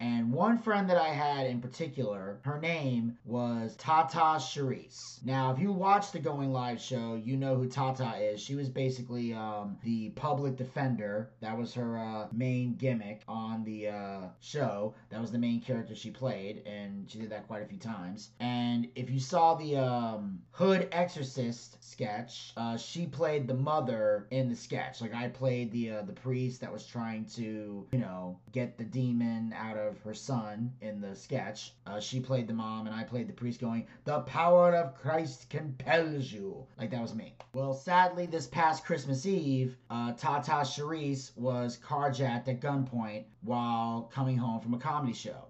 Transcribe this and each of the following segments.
And one friend that I had in particular, her name was Tata Charisse. Now, if you watch the Going Live show, you know who Tata is. She was basically um, the public defender. That was her uh, main gimmick on the uh, show. That was the main character she played, and she did that quite a few times. And if you saw the um, Hood Exorcist sketch, uh, she played the mother in the sketch. Like I played the uh, the priest that was trying to, you know, get the demon out of her son in the sketch. Uh, she played the mom, and I played the priest going, The power of Christ compels you. Like that was me. Well, sadly, this past Christmas Eve, uh, Tata Charisse was carjacked at gunpoint while coming home from a comedy show.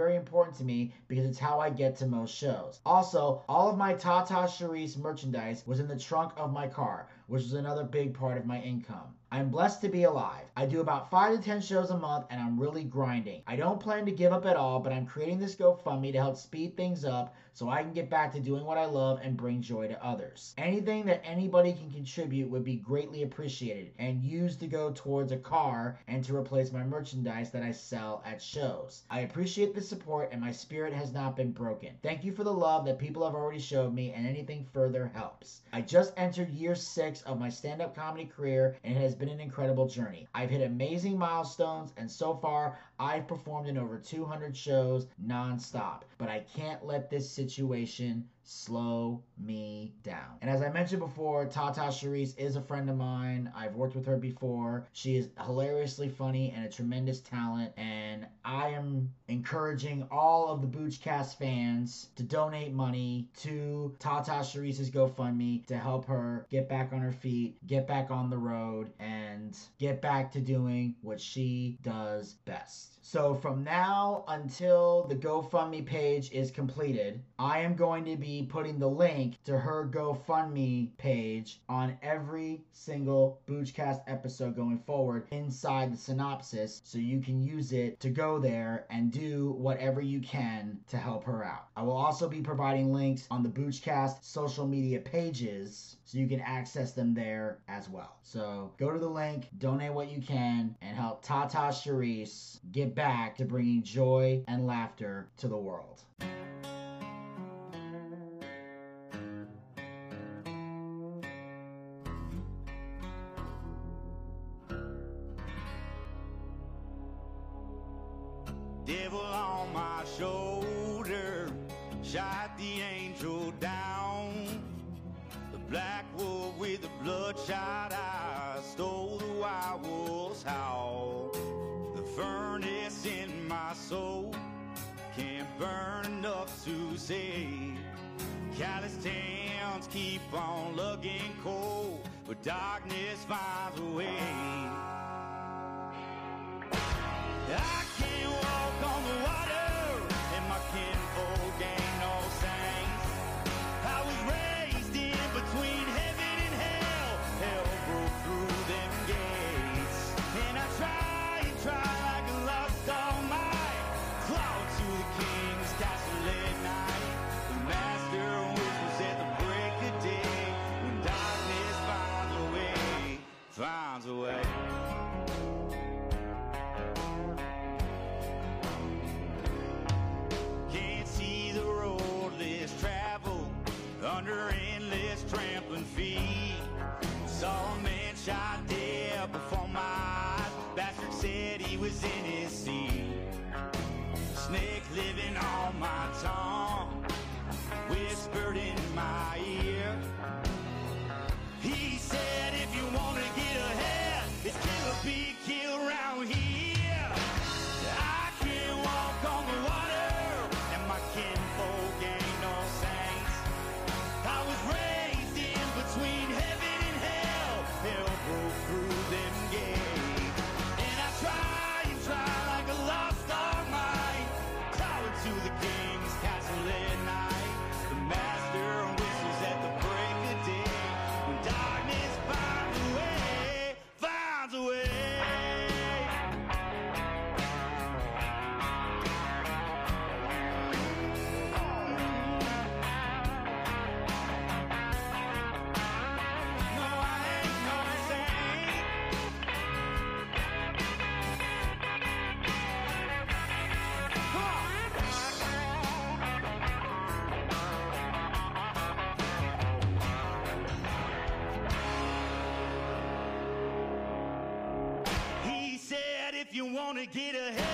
important to me because it's how I get to most shows. Also, all of my Tata Charisse merchandise was in the trunk of my car, which is another big part of my income. I'm blessed to be alive. I do about 5 to 10 shows a month and I'm really grinding. I don't plan to give up at all, but I'm creating this GoFundMe to help speed things up so I can get back to doing what I love and bring joy to others. Anything that anybody can contribute would be greatly appreciated and used to go towards a car and to replace my merchandise that I sell at shows. I appreciate the support and my spirit has not been broken. Thank you for the love that people have already showed me and anything further helps. I just entered year 6 of my stand-up comedy career and it has been an incredible journey. I've hit amazing milestones, and so far, I've performed in over 200 shows nonstop. But I can't let this situation slow me down. And as I mentioned before, Tata Charisse is a friend of mine. I've worked with her before. She is hilariously funny and a tremendous talent. And I am encouraging all of the Boochcast fans to donate money to Tata Charisse's GoFundMe to help her get back on her feet, get back on the road, and get back to doing what she does best. So from now until the GoFundMe page is completed, I am going to be putting the link to her GoFundMe page on every single Boochcast episode going forward inside the synopsis so you can use it to go there and do whatever you can to help her out. I will also be providing links on the Boochcast social media pages so you can access them there as well. So go to the link, donate what you can, and help Tata Charisse get back to bringing joy and laughter to the world. Save. Callous towns keep on looking cold, but darkness finds a way. To get ahead,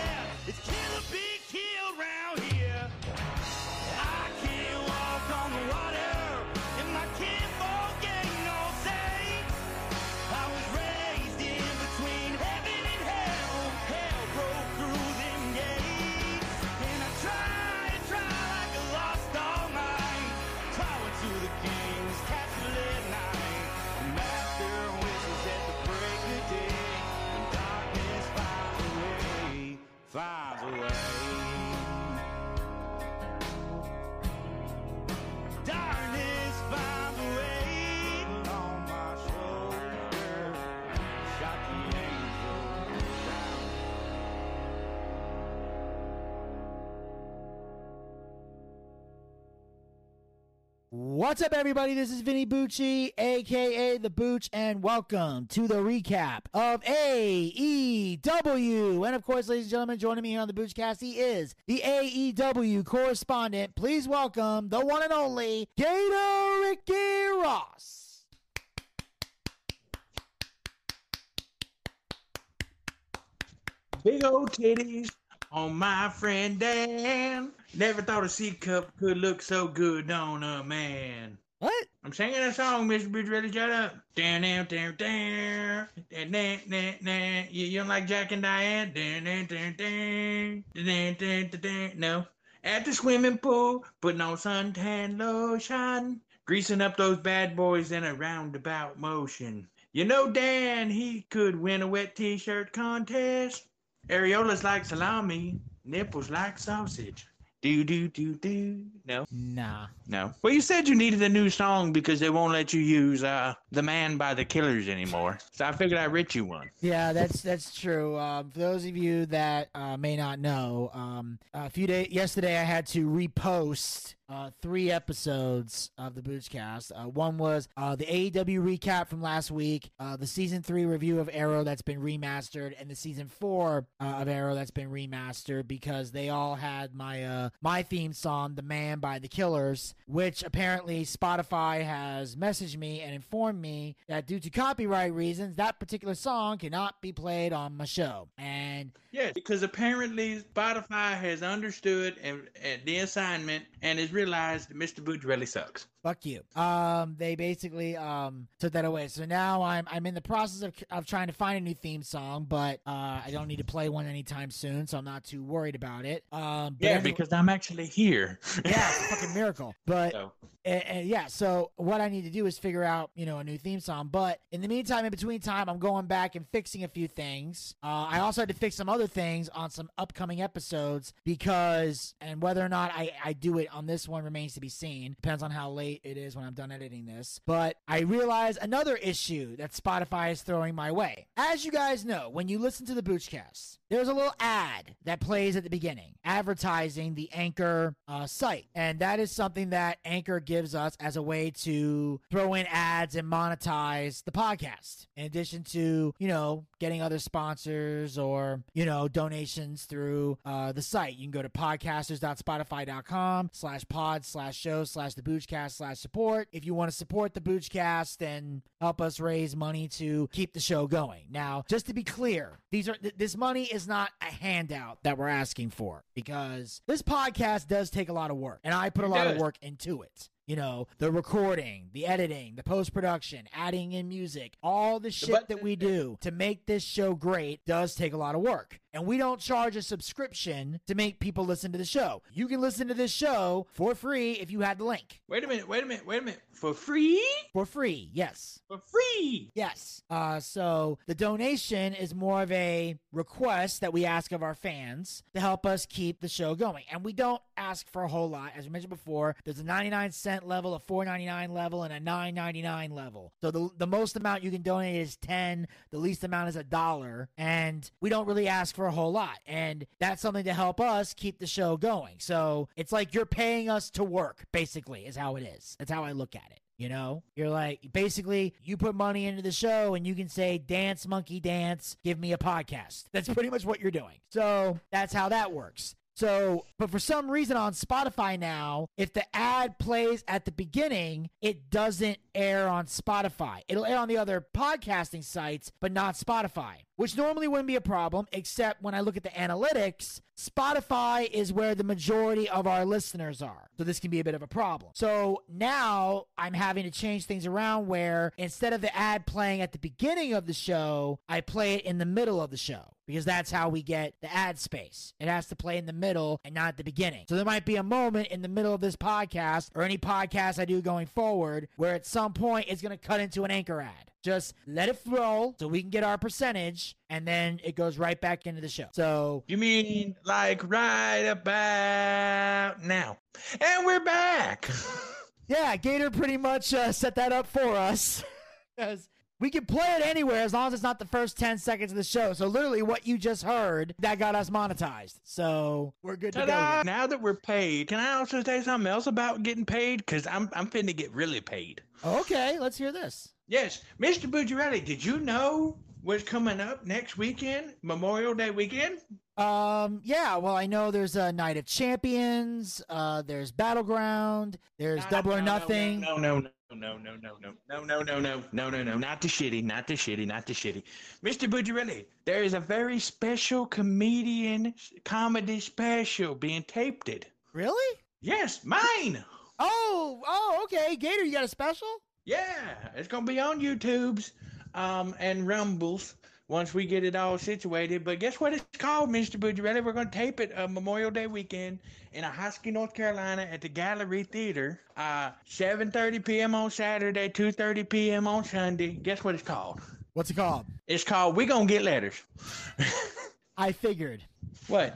What's up, everybody? This is Vinny Bucci, aka The Booch, and welcome to the recap of AEW. And of course, ladies and gentlemen, joining me here on the Boochcast, he is the AEW correspondent. Please welcome the one and only Gator Ricky Ross. Big old titties on my friend Dan. Never thought a C cup could look so good on a man. What? I'm singing a song, Mr. Bridge. Ready Shut up. Dan, dan, dan, dan, dan, dan, dan. You, you don't like Jack and Diane? Dan, dan, dan, dan, dan, dan, dan, dan. No. At the swimming pool, putting on suntan lotion, greasing up those bad boys in a roundabout motion. You know, Dan, he could win a wet t-shirt contest. Areolas like salami, nipples like sausage. Do do do do. No, Nah. no. Well, you said you needed a new song because they won't let you use uh "The Man" by the Killers anymore. So I figured I'd writ you one. Yeah, that's that's true. Um, for those of you that uh, may not know, um, a few days yesterday I had to repost uh, three episodes of the Boochcast. Uh, one was uh, the AEW recap from last week, uh, the season three review of Arrow that's been remastered, and the season four uh, of Arrow that's been remastered because they all had my uh, my theme song, "The Man" by the Killers, which apparently Spotify has messaged me and informed me that due to copyright reasons, that particular song cannot be played on my show. And Yes, because apparently Spotify has understood and, and the assignment and has realized Mr. Booch really sucks. Fuck you. Um, they basically um took that away. So now I'm I'm in the process of, of trying to find a new theme song, but uh, I don't need to play one anytime soon, so I'm not too worried about it. Um, but Yeah, anyway- because I'm actually here. yeah, it's a fucking miracle. But So, and, and yeah, so what I need to do is figure out, you know, a new theme song. But in the meantime, in between time, I'm going back and fixing a few things. Uh, I also had to fix some other things on some upcoming episodes because, and whether or not I, I do it on this one remains to be seen. Depends on how late it is when I'm done editing this. But I realize another issue that Spotify is throwing my way. As you guys know, when you listen to the Boochcast, there's a little ad that plays at the beginning advertising the Anchor uh, site. And that is something that Anchor gives us as a way to throw in ads and monetize the podcast. In addition to, you know, getting other sponsors or, you know, donations through uh, the site. You can go to podcasters.spotify.com slash pod slash show slash the Boochcast slash support. If you want to support the Boochcast and help us raise money to keep the show going. Now, just to be clear, these are th- this money is not a handout that we're asking for because this podcast does take a lot of work and I put a lot of work into it. You know, the recording, the editing, the post production, adding in music, all the shit but- that we do to make this show great does take a lot of work. And we don't charge a subscription to make people listen to the show. You can listen to this show for free if you had the link. Wait a minute, wait a minute, wait a minute. For free? For free, yes. For free. Yes. Uh, so the donation is more of a request that we ask of our fans to help us keep the show going. And we don't ask for a whole lot. As we mentioned before, there's a 99 cent level, a 4.99 level, and a 9.99 level. So the, the most amount you can donate is 10. The least amount is a dollar. And we don't really ask for a whole lot. And that's something to help us keep the show going. So it's like you're paying us to work, basically, is how it is. That's how I look at it. You know, you're like basically you put money into the show and you can say, Dance, monkey, dance, give me a podcast. That's pretty much what you're doing. So that's how that works. So, but for some reason on Spotify now, if the ad plays at the beginning, it doesn't air on Spotify. It'll air on the other podcasting sites, but not Spotify, which normally wouldn't be a problem, except when I look at the analytics, Spotify is where the majority of our listeners are. So this can be a bit of a problem. So now I'm having to change things around where instead of the ad playing at the beginning of the show, I play it in the middle of the show because that's how we get the ad space. It has to play in the middle and not at the beginning. So there might be a moment in the middle of this podcast or any podcast I do going forward where at some point it's going to cut into an anchor ad. Just let it flow so we can get our percentage and then it goes right back into the show. So You mean like right about now? And we're back. Yeah, Gator pretty much uh, set that up for us. Because we can play it anywhere as long as it's not the first 10 seconds of the show. So, literally, what you just heard, that got us monetized. So, we're good to go. Ta-da! here. Now that we're paid, can I also say something else about getting paid? Because I'm I'm finna get really paid. Okay, let's hear this. Yes, Mr. Bucciarelli, did you know what's coming up next weekend, Memorial Day weekend? Um, yeah, well, I know there's a Night of Champions, uh, there's Battleground, there's Double or Nothing. No, no, no, no, no, no, no, no, no, no, no, no, no, no, not the shitty, not the shitty, not the shitty. Mr. Bucciarelli, there is a very special comedian comedy special being taped. It. Really? Yes, mine. Oh, oh, okay. Gator, you got a special? Yeah, it's gonna be on YouTube's um and Rumbles once we get it all situated. But guess what it's called, Mr. Bucciarelli? We're gonna tape it uh, Memorial Day weekend in a Ahoskie, North Carolina at the Gallery Theater. Uh 7:30 p.m. on Saturday, 2:30 p.m. on Sunday. Guess what it's called? What's it called? It's called We Gonna Get Letters. I figured. what?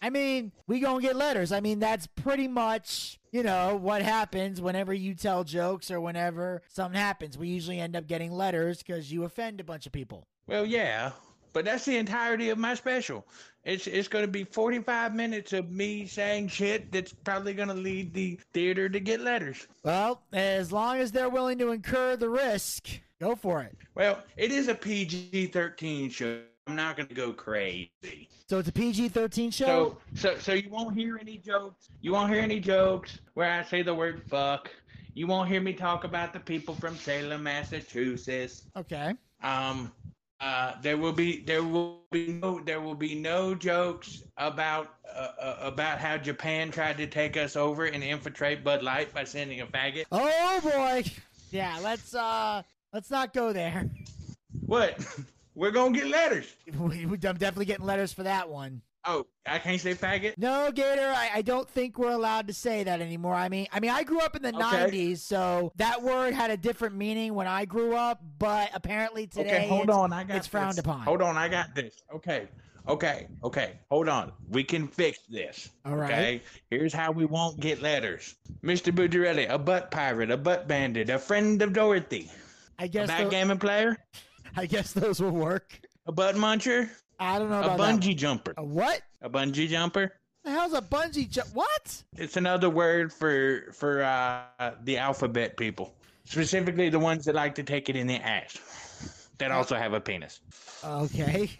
I mean, we gonna get letters. I mean, that's pretty much, you know, what happens whenever you tell jokes or whenever something happens. We usually end up getting letters because you offend a bunch of people. Well, yeah, but that's the entirety of my special. It's it's going to be 45 minutes of me saying shit that's probably going to lead the theater to get letters. Well, as long as they're willing to incur the risk, go for it. Well, it is a PG-13 show. I'm not going to go crazy. So it's a PG 13 show? So so so you won't hear any jokes. You won't hear any jokes where I say the word fuck. You won't hear me talk about the people from Salem, Massachusetts. okay. Um, uh, there will be there will be no there will be no jokes about uh, uh, about how Japan tried to take us over and infiltrate Bud Light by sending a faggot. Oh boy. Yeah, let's uh let's not go there. What? We're gonna get letters. We, we, I'm definitely getting letters for that one. Oh, I can't say faggot. No, Gator, I, I don't think we're allowed to say that anymore. I mean, I mean, I grew up in the Okay. '90s, so that word had a different meaning when I grew up. But apparently today, okay, hold on. I got it's frowned this. upon. Hold on, I got this. Okay, okay, okay. Hold on. We can fix this. All right. Okay. Here's how we won't get letters. Mr. Bucciarelli, a butt pirate, a butt bandit, a friend of Dorothy, I a guess tho- backgammon player, I guess those will work. a butt muncher, I don't know a about that. bungee jumper. A what? A bungee jumper. The hell's a bungee jump? What? It's another word for for uh, the alphabet people, specifically the ones that like to take it in the ass, that also have a penis. Okay.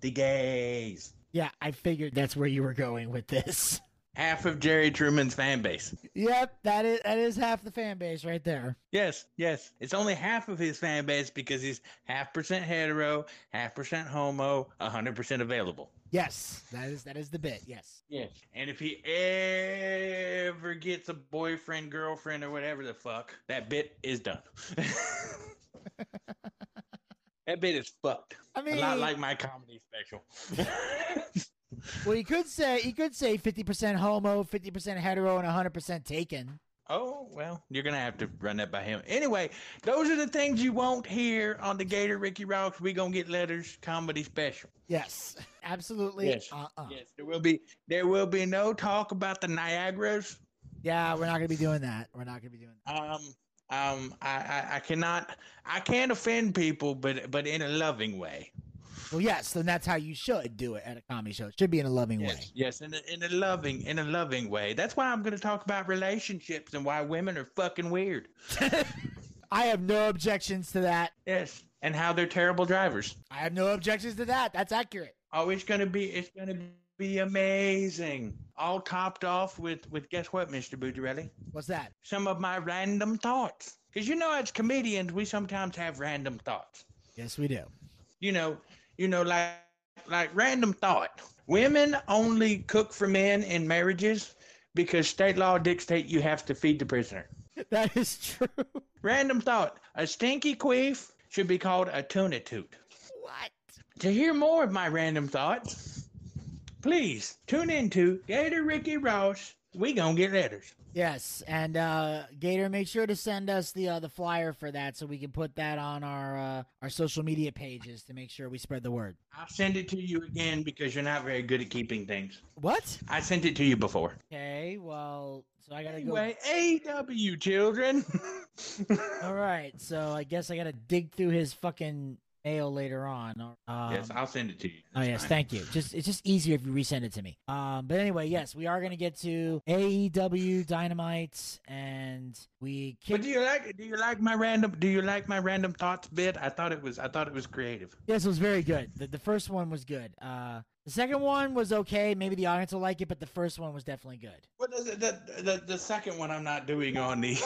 The gays. Yeah, I figured that's where you were going with this. Half of Jerry Truman's fan base. Yep, that is that is half the fan base right there. Yes, yes. It's only half of his fan base because he's half percent hetero, half percent homo, hundred percent available. Yes, that is that is the bit. Yes. Yes. And if he ever gets a boyfriend, girlfriend, or whatever the fuck, that bit is done. that bit is fucked. I mean, lot like my comedy special. well, you could say you could say fifty percent homo, fifty percent hetero, and hundred percent taken. oh, well, you're going to have to run that by him. Anyway, those are the things you won't hear on the Gator Ricky Ross. We going to get letters comedy special. Yes, absolutely. Yes. Uh-uh. Yes, there will be there will be no talk about the Niagaras. Yeah, we're not gonna be doing that. We're not gonna be doing that. Um, um, I, I, I cannot, I can't offend people, but but in a loving way. Well, yes, then that's how you should do it at a comedy show. It should be in a loving way. Yes, yes, in a, in a loving, in a loving way. That's why I'm going to talk about relationships and why women are fucking weird. I have no objections to that. Yes, and how they're terrible drivers. I have no objections to that. That's accurate. Oh, it's gonna be, it's gonna be amazing. All topped off with with guess what, Mister Bucciarelli? What's that? Some of my random thoughts. Because you know, as comedians, we sometimes have random thoughts. Yes, we do. you know, you know, like like random thought. Women only cook for men in marriages because state law dictate you have to feed the prisoner. That is true. Random thought. A stinky queef should be called a tuna toot. What? To hear more of my random thoughts, please tune into Gator Ricky Ross. We gonna get letters. Yes, and uh, Gator, make sure to send us the uh, the flyer for that so we can put that on our uh, our social media pages to make sure we spread the word. I'll send it to you again because you're not very good at keeping things. What? I sent it to you before. Okay, well, so I gotta Anyway, AW children. All right, so I guess I gotta dig through his fucking mail later on. Um, yes, I'll send it to you. Oh yes, fine. thank you. Just it's just easier if you resend it to me. Um, but anyway, yes, we are gonna get to AEW Dynamite, and we But do you like do you like my random do you like my random thoughts bit? I thought it was I thought it was creative. Yes, it was very good. The, the first one was good. Uh, the second one was okay. Maybe the audience will like it, but the first one was definitely good. What it? The, the the second one I'm not doing on the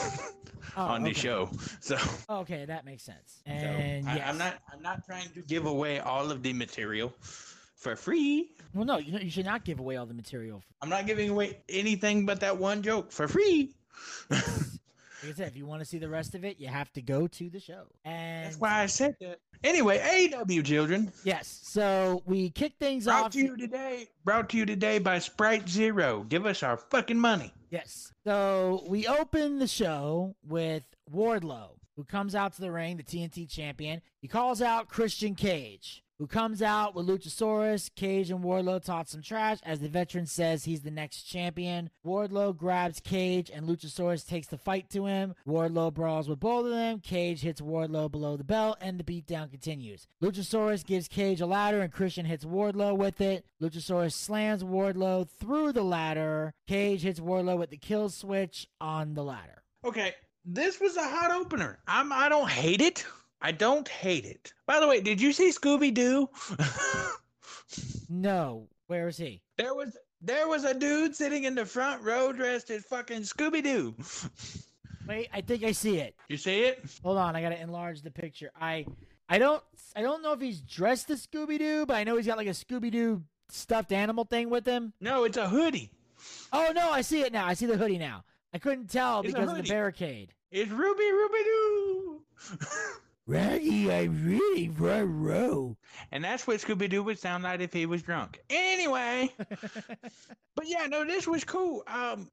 Oh, on the show. So, so Okay, that makes sense. And I, yes. I'm not I'm not trying to give away all of the material for free. Well, no, you know, you should not give away all the material. I'm not giving away anything but that one joke for free. Like I said, if you want to see the rest of it, you have to go to the show. And That's why I said that. Anyway, AW children, yes, so we kick things brought off. to you today. Brought to you today by Sprite Zero. Give us our fucking money. Yes. So we open the show with Wardlow, who comes out to the ring, the TNT champion. He calls out Christian Cage, who comes out with Luchasaurus. Cage and Wardlow talk some trash as the veteran says he's the next champion. Wardlow grabs Cage and Luchasaurus takes the fight to him. Wardlow brawls with both of them. Cage hits Wardlow below the belt and the beatdown continues. Luchasaurus gives Cage a ladder and Christian hits Wardlow with it. Luchasaurus slams Wardlow through the ladder. Cage hits Wardlow with the kill switch on the ladder. Okay, this was a hot opener. I'm I don't hate it. I don't hate it. By the way, did you see Scooby Doo? No, where is he? there was there was a dude sitting in the front row dressed as fucking Scooby Doo. Wait, I think I see it. You see it? Hold on, I gotta enlarge the picture. I, I don't, I don't know if he's dressed as Scooby Doo, but I know he's got like a Scooby Doo stuffed animal thing with him. No, it's a hoodie. Oh no, I see it now. I see the hoodie now. I couldn't tell It's because of the barricade. It's Ruby Ruby Doo. Raggy, I'm really front row. and that's what Scooby Doo would sound like if he was drunk. Anyway, but yeah, no, this was cool. Um,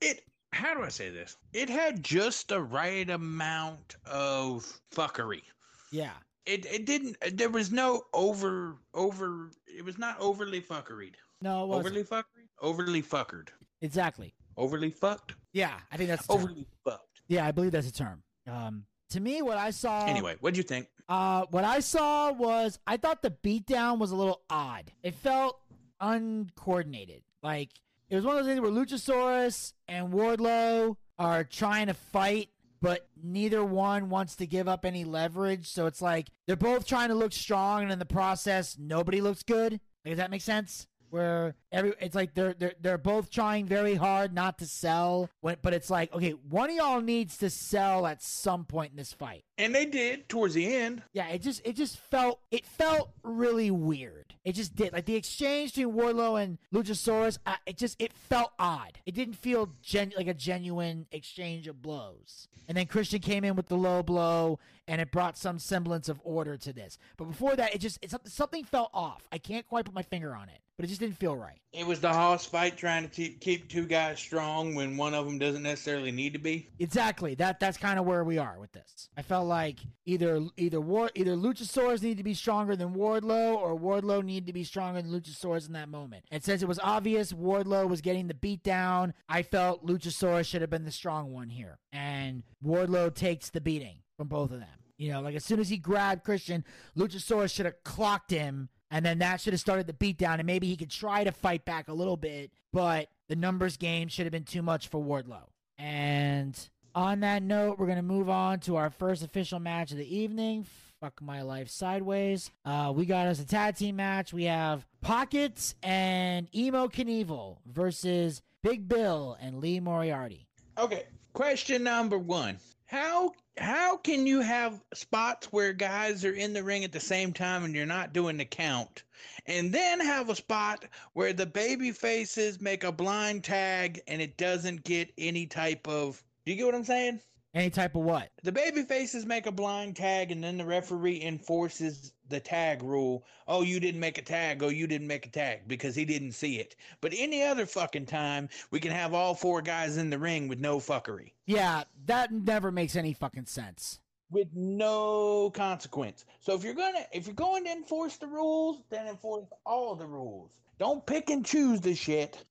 it. How do I say this? It had just the right amount of fuckery. yeah, It it didn't. There was no over over. It was not overly fuckeried. no, it wasn't. Overly fuckery. Overly fuckered. exactly. Overly fucked. Yeah, I think that's the term. Overly fucked. Yeah, I believe that's a term. Um, to me, what I saw. Anyway, what'd you think? Uh, what I saw was I thought the beatdown was a little odd. It felt uncoordinated. Like it was one of those things where Luchasaurus and Wardlow are trying to fight, but neither one wants to give up any leverage. So it's like they're both trying to look strong, and in the process, nobody looks good. Like, does that make sense? Where every it's like they're they're they're both trying very hard not to sell, when, but it's like okay, one of y'all needs to sell at some point in this fight. And they did towards the end. Yeah, it just it just felt it felt really weird. It just did like the exchange between Wardlow and Luchasaurus. Uh, it just it felt odd. It didn't feel gen- like a genuine exchange of blows. And then Christian came in with the low blow, and it brought some semblance of order to this. But before that, it just it, something felt off. I can't quite put my finger on it, but it just didn't feel right. It was the Hoss fight trying to keep, keep two guys strong when one of them doesn't necessarily need to be. Exactly. That that's kind of where we are with this. I felt like either either War either Luchasaurus needed to be stronger than Wardlow, or Wardlow needed to be stronger than Luchasaurus in that moment. And since it was obvious Wardlow was getting the beat down, I felt Luchasaurus should have been the strong one here, and Wardlow takes the beating from both of them. You know, like as soon as he grabbed Christian, Luchasaurus should have clocked him, and then that should have started the beatdown, and maybe he could try to fight back a little bit, but the numbers game should have been too much for Wardlow. And on that note, we're gonna move on to our first official match of the evening. Fuck my life sideways. Uh, we got us a tag team match. We have Pockets and Emo Knievel versus Big Bill and Lee Moriarty. Okay, question number one: How how can you have spots where guys are in the ring at the same time and you're not doing the count, and then have a spot where the baby faces make a blind tag and it doesn't get any type of? Do you get what I'm saying? Any type of what? The baby faces make a blind tag and then the referee enforces the tag rule. Oh, you didn't make a tag. Oh, you didn't make a tag because he didn't see it. But any other fucking time, we can have all four guys in the ring with no fuckery. Yeah, that never makes any fucking sense. With no consequence. So if you're gonna if you're going to enforce the rules, then enforce all the rules. Don't pick and choose the shit.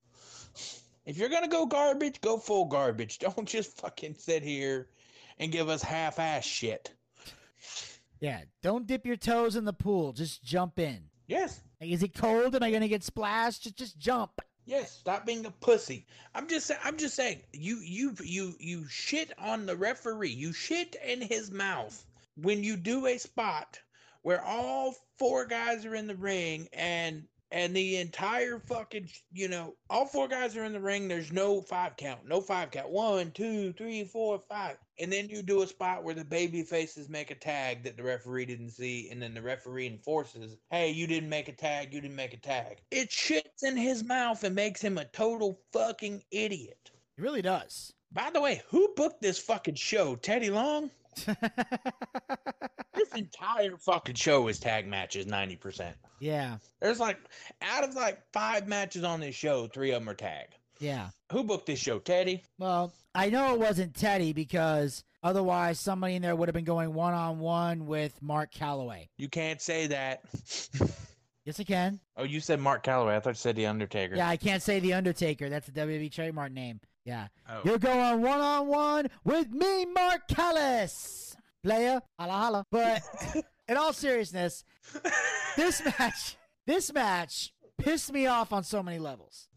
If you're gonna go garbage, go full garbage. Don't just fucking sit here and give us half ass shit. Yeah, don't dip your toes in the pool. Just jump in. Yes. Like, is it cold? Am I gonna get splashed? Just just jump. Yes, stop being a pussy. I'm just I'm just saying you you you you shit on the referee. You shit in his mouth when you do a spot where all four guys are in the ring and and the entire fucking you know all four guys are in the ring. There's no five count no five count. One two three four five. And then you do a spot where the baby faces make a tag that the referee didn't see and then the referee enforces hey you didn't make a tag you didn't make a tag. It shits in his mouth and makes him a total fucking idiot. It really does. by the way who booked this fucking show? Teddy long this entire fucking show is tag matches 90% yeah, there's like out of like five matches on this show, three of them are tag. yeah. Who booked this show? Teddy. Well, I know it wasn't Teddy because otherwise somebody in there would have been going one on one with Mark Calloway. You can't say that. Yes, I can. oh, you said Mark Calloway. I thought you said the Undertaker. Yeah, I can't say the Undertaker. That's a WWE trademark name. Yeah. Oh. You're going one on one with me, Mark Callis. Player, holla holla. But in all seriousness, this match, this match pissed me off on so many levels.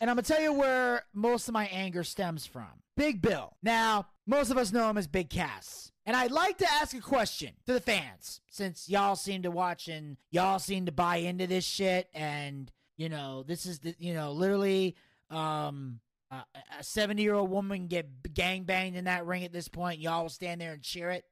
And I'm gonna tell you where most of my anger stems from. Big Bill. Now, most of us know him as Big Cass. And I'd like to ask a question to the fans, since y'all seem to watch and y'all seem to buy into this shit. And, you know, this is the, you know, literally, um, uh, a 70 year old woman get gang banged in that ring at this point. Y'all will stand there and cheer it.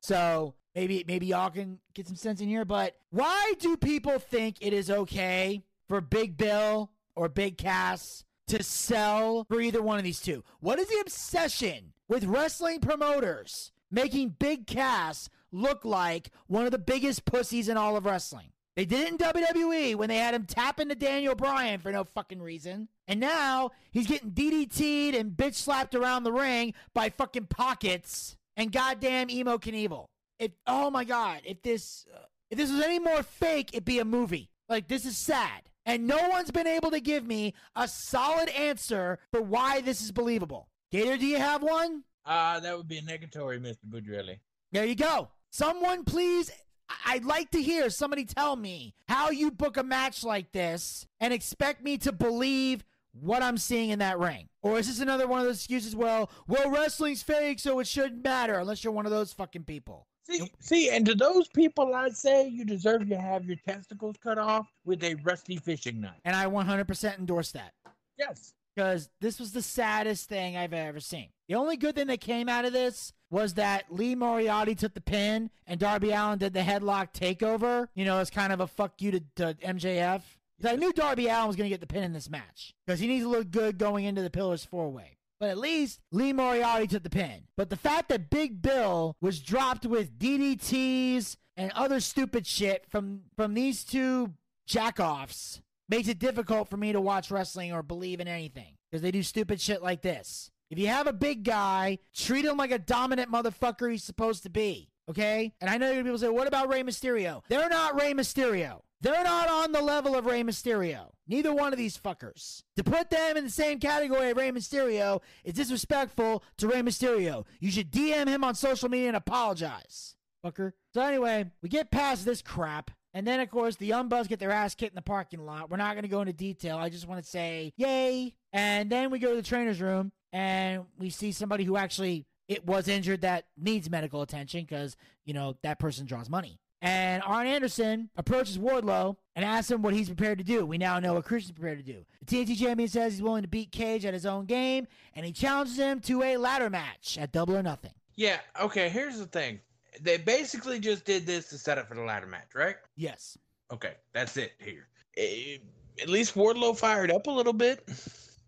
So maybe maybe y'all can get some sense in here. But why do people think it is okay for Big Bill or Big Cass to sell for either one of these two? What is the obsession with wrestling promoters making Big Cass look like one of the biggest pussies in all of wrestling? They did it in WWE when they had him tap into Daniel Bryan for no fucking reason. And now he's getting DDT'd and bitch slapped around the ring by fucking pockets and goddamn emo Knievel. If oh my god, if this uh, if this was any more fake, it'd be a movie. Like this is sad. And no one's been able to give me a solid answer for why this is believable. Gator, do you have one? Uh, that would be a negatory, Mr. Budrelli. There you go. Someone please I'd like to hear somebody tell me how you book a match like this and expect me to believe what I'm seeing in that ring. Or is this another one of those excuses, well, well, wrestling's fake, so it shouldn't matter unless you're one of those fucking people. See, see, and to those people, I say you deserve to have your testicles cut off with a rusty fishing knife. And I 100% endorse that. Yes. because this was the saddest thing I've ever seen. The only good thing that came out of this was that Lee Moriarty took the pin and Darby Allin did the headlock takeover. You know, it's kind of a fuck you to, to MJF. I knew Darby Allin was going to get the pin in this match because he needs to look good going into the Pillars four way. But at least Lee Moriarty took the pin. But the fact that Big Bill was dropped with DDTs and other stupid shit from from these two jackoffs makes it difficult for me to watch wrestling or believe in anything because they do stupid shit like this. If you have a big guy, treat him like a dominant motherfucker he's supposed to be. Okay? And I know people say, what about Rey Mysterio? They're not Rey Mysterio. They're not on the level of Rey Mysterio. Neither one of these fuckers. To put them in the same category of Rey Mysterio is disrespectful to Rey Mysterio. You should DM him on social media and apologize. Fucker. So anyway, we get past this crap. And then, of course, the Bucks get their ass kicked in the parking lot. We're not going to go into detail. I just want to say, yay. And then we go to the trainer's room and we see somebody who actually it was injured that needs medical attention because, you know, that person draws money. And Arn Anderson approaches Wardlow and asks him what he's prepared to do. We now know what Christian's prepared to do. The TNT champion says he's willing to beat Cage at his own game, and he challenges him to a ladder match at Double or Nothing. Yeah. Okay. Here's the thing. They basically just did this to set up for the ladder match, right? Yes. Okay, that's it here. Eh, at least Wardlow fired up a little bit.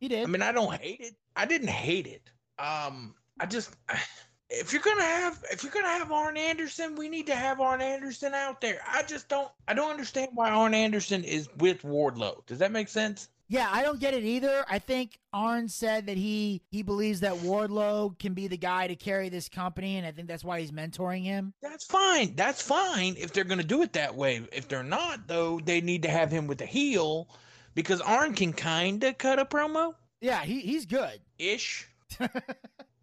He did. I mean, I don't hate it. I didn't hate it. Um, I just if you're gonna have if you're gonna have Arn Anderson, we need to have Arn Anderson out there. I just don't I don't understand why Arn Anderson is with Wardlow. Does that make sense? Yeah, I don't get it either. I think Arn said that he he believes that Wardlow can be the guy to carry this company, and I think that's why he's mentoring him. That's fine. That's fine if they're gonna do it that way. If they're not, though, they need to have him with a heel because Arn can kinda cut a promo Yeah, he he's good. ish.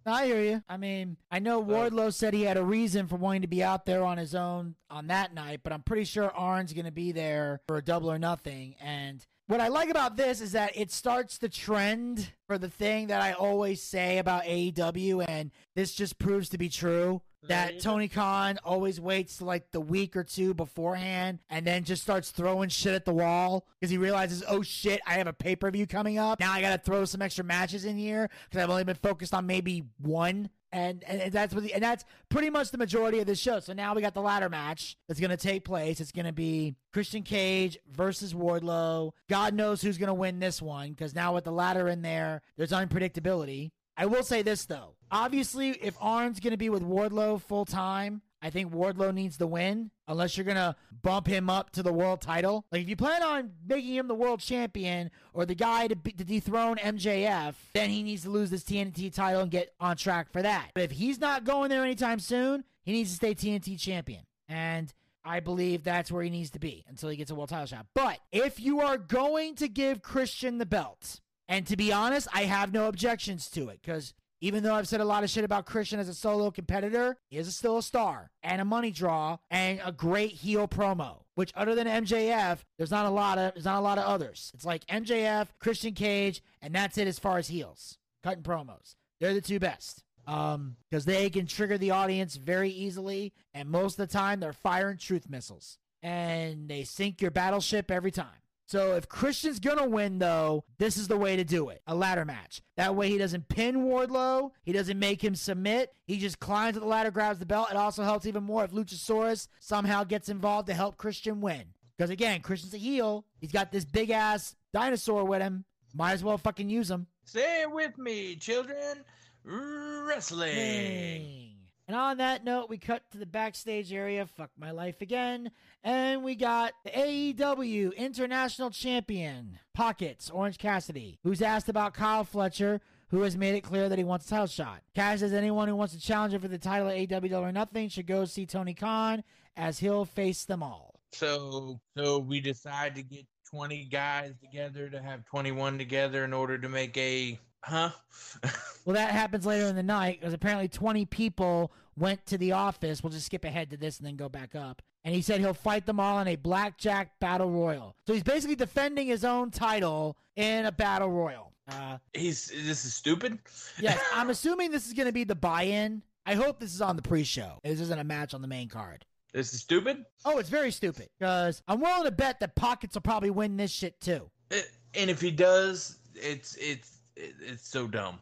I hear you. I mean, I know Wardlow said he had a reason for wanting to be out there on his own on that night, but I'm pretty sure Arn's going to be there for a double or nothing. And what I like about this is that it starts the trend for the thing that I always say about AEW, and this just proves to be true. That mm-hmm. Tony Khan always waits to like the week or two beforehand and then just starts throwing shit at the wall because he realizes, oh shit, I have a pay per view coming up. Now I got to throw some extra matches in here because I've only been focused on maybe one. And, and that's what the, and that's pretty much the majority of this show. So now we got the ladder match that's going to take place. It's going to be Christian Cage versus Wardlow. God knows who's going to win this one because now with the ladder in there, there's unpredictability. I will say this though. Obviously, if Arn's going to be with Wardlow full time, I think Wardlow needs the win unless you're going to bump him up to the world title. Like if you plan on making him the world champion or the guy to, be, to dethrone MJF, then he needs to lose this TNT title and get on track for that. But if he's not going there anytime soon, he needs to stay TNT champion. And I believe that's where he needs to be until he gets a world title shot. But if you are going to give Christian the belt, and to be honest, I have no objections to it because even though I've said a lot of shit about Christian as a solo competitor, he is still a star and a money draw and a great heel promo. Which, other than MJF, there's not a lot of there's not a lot of others. It's like MJF, Christian Cage, and that's it as far as heels cutting promos. They're the two best um because they can trigger the audience very easily, and most of the time they're firing truth missiles and they sink your battleship every time. So if Christian's gonna win, though, this is the way to do it: a ladder match. That way, he doesn't pin Wardlow, he doesn't make him submit. He just climbs up the ladder, grabs the belt. It also helps even more if Luchasaurus somehow gets involved to help Christian win. Because again, Christian's a heel. He's got this big ass dinosaur with him. Might as well fucking use him. Say it with me, children. Wrestling. And on that note, we cut to the backstage area. Fuck my life again. And we got the AEW International Champion, Pockets, Orange Cassidy, who's asked about Kyle Fletcher, who has made it clear that he wants a title shot. Cash says anyone who wants to challenge him for the title at AEW or Nothing should go see Tony Khan, as he'll face them all. So, so we decide to get 20 guys together to have 21 together in order to make a, huh? Well, that happens later in the night because apparently 20 people went to the office. We'll just skip ahead to this and then go back up. And he said he'll fight them all in a blackjack battle royal. So he's basically defending his own title in a battle royal. Uh, He's, this is stupid. yes, I'm assuming this is going to be the buy-in I hope this is on the pre-show. This isn't a match on the main card. This is stupid. Oh, it's very stupid because I'm willing to bet that Pockets will probably win this shit too. Eh, And if he does, it's it's it's so dumb.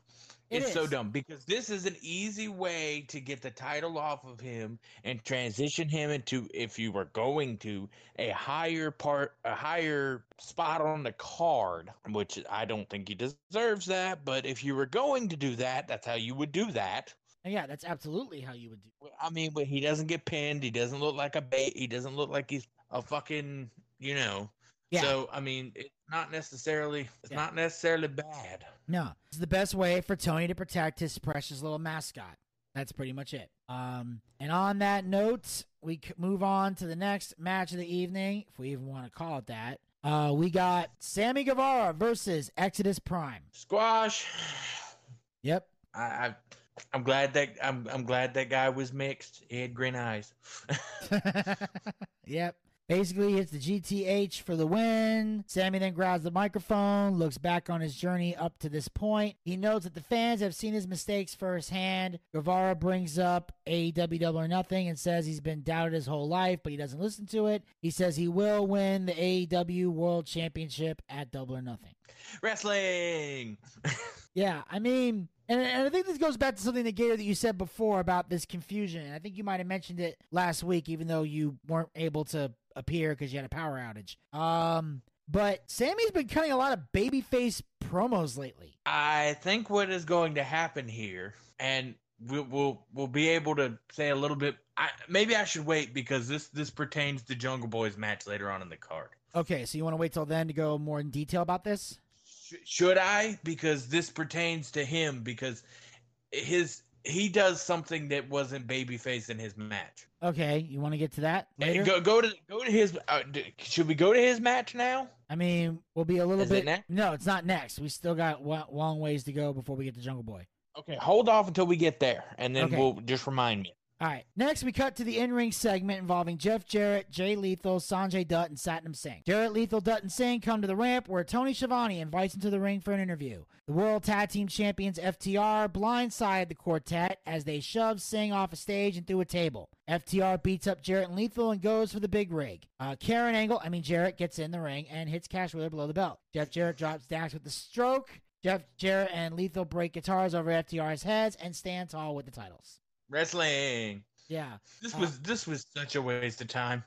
It it's so dumb because this is an easy way to get the title off of him and transition him into if you were going to a higher part a higher spot on the card, which I don't think he deserves that, but if you were going to do that, that's how you would do that. Yeah, that's absolutely how you would do. I mean, but he doesn't get pinned, he doesn't look like a bait, he doesn't look like he's a fucking, you know. Yeah. So, I mean, it's not necessarily it's Yeah. not necessarily bad. No, it's the best way for Tony to protect his precious little mascot. That's pretty much it. Um, and on that note, we move on to the next match of the evening, if we even want to call it that. Uh, we got Sammy Guevara versus Exodus Prime. Squash. Yep. I, I I'm glad that I'm I'm glad that guy was mixed. He had green eyes. yep. Basically, hits the GTH for the win. Sammy then grabs the microphone, looks back on his journey up to this point. He notes that the fans have seen his mistakes firsthand. Guevara brings up AEW Double or Nothing and says he's been doubted his whole life, but he doesn't listen to it. He says he will win the AEW World Championship at Double or Nothing. Wrestling. Yeah, I mean, and, and I think this goes back to something that Gator that you said before about this confusion. And I think you might have mentioned it last week, even though you weren't able to appear because you had a power outage. Um, but Sammy's been cutting a lot of babyface promos lately. I think what is going to happen here, and we'll we'll, we'll be able to say a little bit. I, maybe I should wait because this this pertains to Jungle Boy's match later on in the card. Okay, so you want to wait till then to go more in detail about this? Sh- should I? Because this pertains to him because his he does something that wasn't babyface in his match. Okay, you want to get to that Hey. Go go to go to his. Uh, should we go to his match now? I mean, we'll be a little Is bit. next? No, it's not next. We still got wa- long ways to go before we get to Jungle Boy. Okay, hold off until we get there, and then Okay. we'll just remind me. All right. Next, we cut to the in-ring segment involving Jeff Jarrett, Jay Lethal, Sanjay Dutt, and Satnam Singh. Jarrett, Lethal, Dutt, and Singh come to the ramp where Tony Schiavone invites them to the ring for an interview. The World Tag Team Champions FTR blindside the quartet as they shove Singh off a stage and through a table. FTR beats up Jarrett and Lethal and goes for the big rig. Uh, Karen Angle, I mean Jarrett, gets in the ring and hits Cash Wheeler below the belt. Jeff Jarrett drops Dax with the stroke. Jeff Jarrett and Lethal break guitars over FTR's heads and stand tall with the titles. Wrestling. Yeah. This Uh, was this was such a waste of time.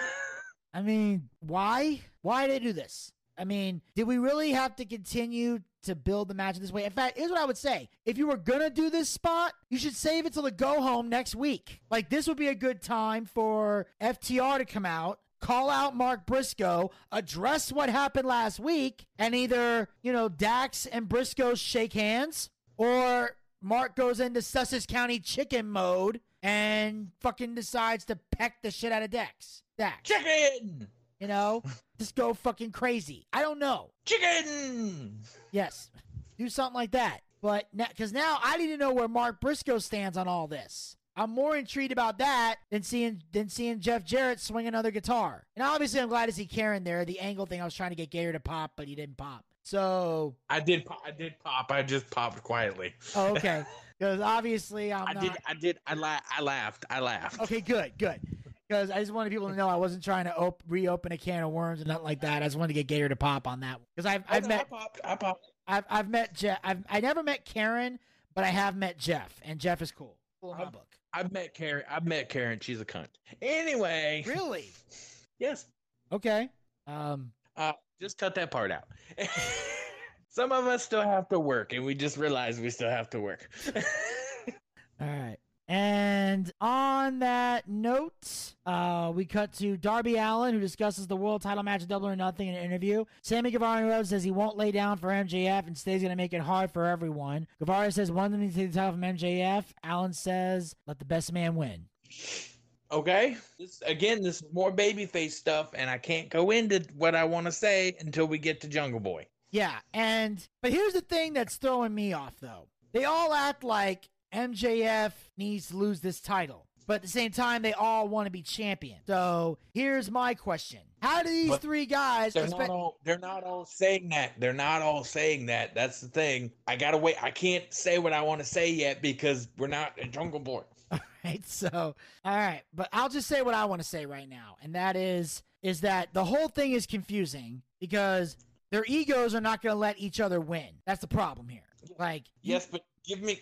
I mean, why? Why did they do this? I mean, did we really have to continue to build the match this way? In fact, here's what I would say. If you were going to do this spot, you should save it till the go home next week. Like, this would be a good time for FTR to come out, call out Mark Briscoe, address what happened last week, and either, you know, Dax and Briscoe shake hands, or Mark goes into Sussex County chicken mode and fucking decides to peck the shit out of Dex. Dax. Chicken. You know, just go fucking crazy. I don't know. Chicken. Yes, do something like that. But now because now I need to know where Mark Briscoe stands on all this. I'm more intrigued about that than seeing than seeing Jeff Jarrett swing another guitar. And obviously, I'm glad to see Karen there. The angle thing I was trying to get Gator to pop, but he didn't pop. So, I did. pop- I did pop. I just popped quietly. oh, okay. Because obviously, I'm I not. did. I did. I la- I laughed. I laughed. Okay, good, good. Because I just wanted people to know I wasn't trying to op- reopen a can of worms and nothing like that. I just wanted to get Gator to pop on that. Because I've I've I met popped. I popped. I've I've met Jeff. I've I never met Karen, but I have met Jeff, and Jeff is cool. Cool in my I've- book. I've met Karen. I've met Karen. She's a cunt. Anyway. Really? Yes. Okay. Um. Uh, just cut that part out. Some of us still have to work, and we just realized we still have to work. All right. And on that note, uh, we cut to Darby Allin, who discusses the world title match, Double or Nothing, in an interview. Sammy Guevara says he won't lay down for MJF and stays going to make it hard for everyone. Guevara says one needs to the title from MJF. Allen says, let the best man win. Okay. This, again, this is more babyface stuff, and I can't go into what I want to say until we get to Jungle Boy. Yeah, and but here's the thing that's throwing me off though. They all act like MJF needs to lose this title. but at the same time, they all want to be champion. So here's my question: How do these But three guys? They're espe- not all. They're not all saying that. They're not all saying that. That's the thing. I gotta wait. I can't say what I want to say yet because we're not a Jungle Boy. right? So, all right, but I'll just say what I want to say right now, and that is is that the whole thing is confusing because their egos are not going to let each other win. That's the problem here. Like, Yes, but give me.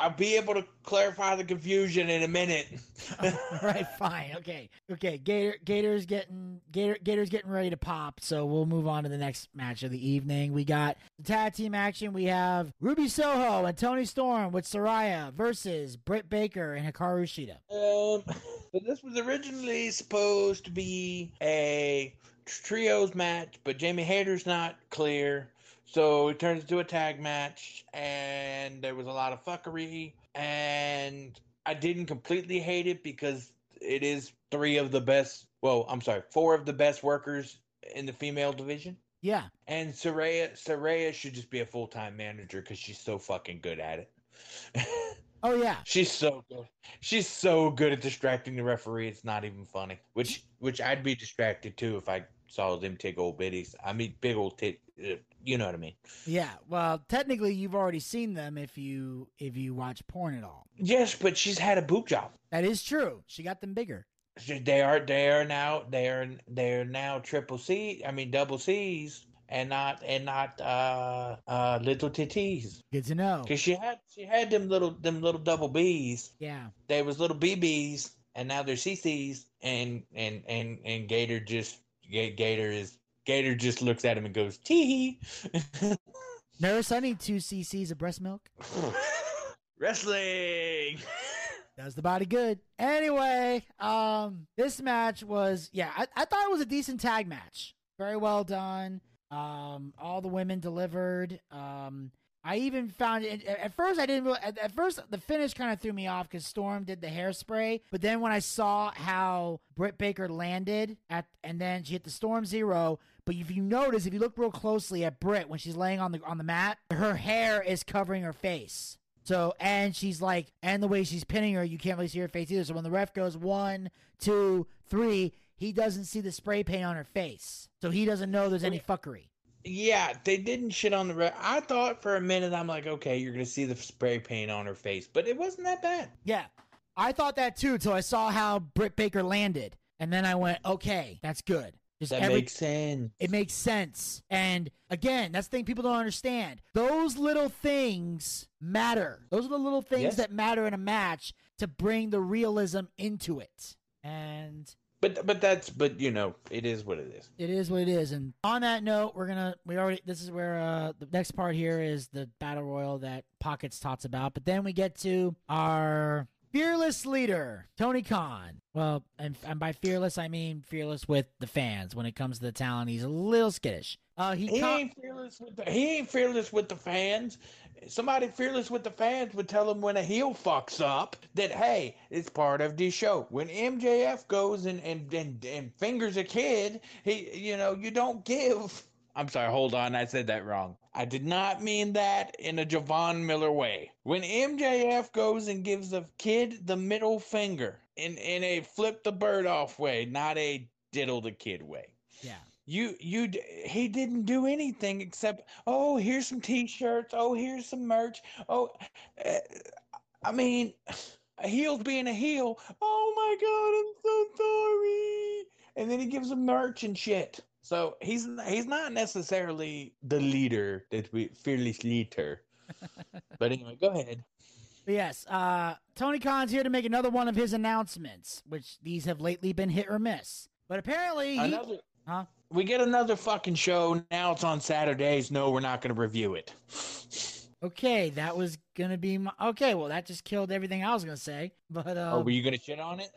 I'll be able to clarify the confusion in a minute. all right, fine, okay, okay. Gator, Gator's getting Gator, Gator's getting ready to pop, so we'll move on to the next match of the evening. We got the tag team action. We have Ruby Soho and Toni Storm with Saraya versus Britt Baker and Hikaru Shida. Um, so this was originally supposed to be a trios match, but Jamie Hayter's not clear, so it turns into a tag match, and there was a lot of fuckery, and I didn't completely hate it because it is three of the best. Well, I'm sorry, four of the best workers in the female division. Yeah, And Saraya, Saraya should just be a full time manager because she's so fucking good at it. oh yeah, She's so good. She's so good at distracting the referee. It's not even funny. Which which I'd be distracted too if I saw them take old biddies. I mean, big old tit. Uh, You know what I mean? yeah. Well, technically, you've already seen them if you if you watch porn at all. Yes, but she's had a boob job. That is true. She got them bigger. They are they are now they are they are now triple C. I mean double C's and not and not uh uh little titties. Good to know. Cause she had she had them little them little double B's. Yeah. They was little BBs and now they're CCs and and and and Gator just Ga- Gator is Gator just looks at him and goes tee Nurse, I need two cc's of breast milk. wrestling. Does the body good. Anyway, um, this match was yeah, I, I thought it was a decent tag match. Very well done. Um, all the women delivered. Um, I even found it at at first I didn't really, at, at first the finish kind of threw me off because Storm did the hairspray, but then when I saw how Britt Baker landed at and then she hit the Storm Zero, but if you notice, if you look real closely at Britt when she's laying on the on the mat, her hair is covering her face. So and she's like, and the way she's pinning her, you can't really see her face either. So when the ref goes one, two, three, he doesn't see the spray paint on her face, so he doesn't know there's any fuckery. Yeah, they didn't shit on the ref. I thought for a minute I'm like, okay, you're gonna see the spray paint on her face, but it wasn't that bad. Yeah, I thought that too till I saw how Britt Baker landed, and then I went, okay, that's good. Just That every- makes sense. It makes sense. And again, that's the thing people don't understand. Those little things matter. Those are the little things Yes. that matter in a match to bring the realism into it. And But but that's but you know it is what it is. it is what it is. And on that note, we're gonna we already this is where uh the next part here is the battle royal that Pockets talks about. But then we get to our fearless leader, Tony Khan. Well, and, and by fearless I mean fearless with the fans. When it comes to the talent, he's a little skittish. Uh, he, He con- ain't fearless with the he ain't fearless with the fans. Somebody fearless with the fans would tell him when a heel fucks up that hey, it's part of the show. When MJF goes and and and, and fingers a kid, he you know you don't give. I'm sorry, hold on, I said that wrong. I did not mean that in a Javon Miller way. When MJF goes and gives a kid the middle finger in in a flip the bird off way, not a diddle the kid way. yeah. You you he didn't do anything except oh here's some t-shirts oh here's some merch oh uh, I mean a heel's being a heel oh my god I'm so sorry and then he gives them merch and shit so he's he's not necessarily the leader that we fearless leader but anyway go ahead But yes, uh, Tony Khan's here to make another one of his announcements, which these have lately been hit or miss. But apparently, he, another huh? we get another fucking show now it's on Saturdays no we're not going to review it Okay, that was gonna be my. Okay, well, that just killed everything I was gonna say. But um, oh were you going to shit on it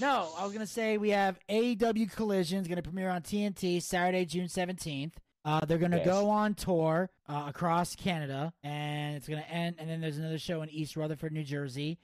no, I was gonna say we have AEW Collision's gonna premiere on TNT Saturday, June seventeenth. Uh, they're gonna Yes. go on tour uh, across Canada, and it's gonna end. And then there's another show in East Rutherford, New Jersey.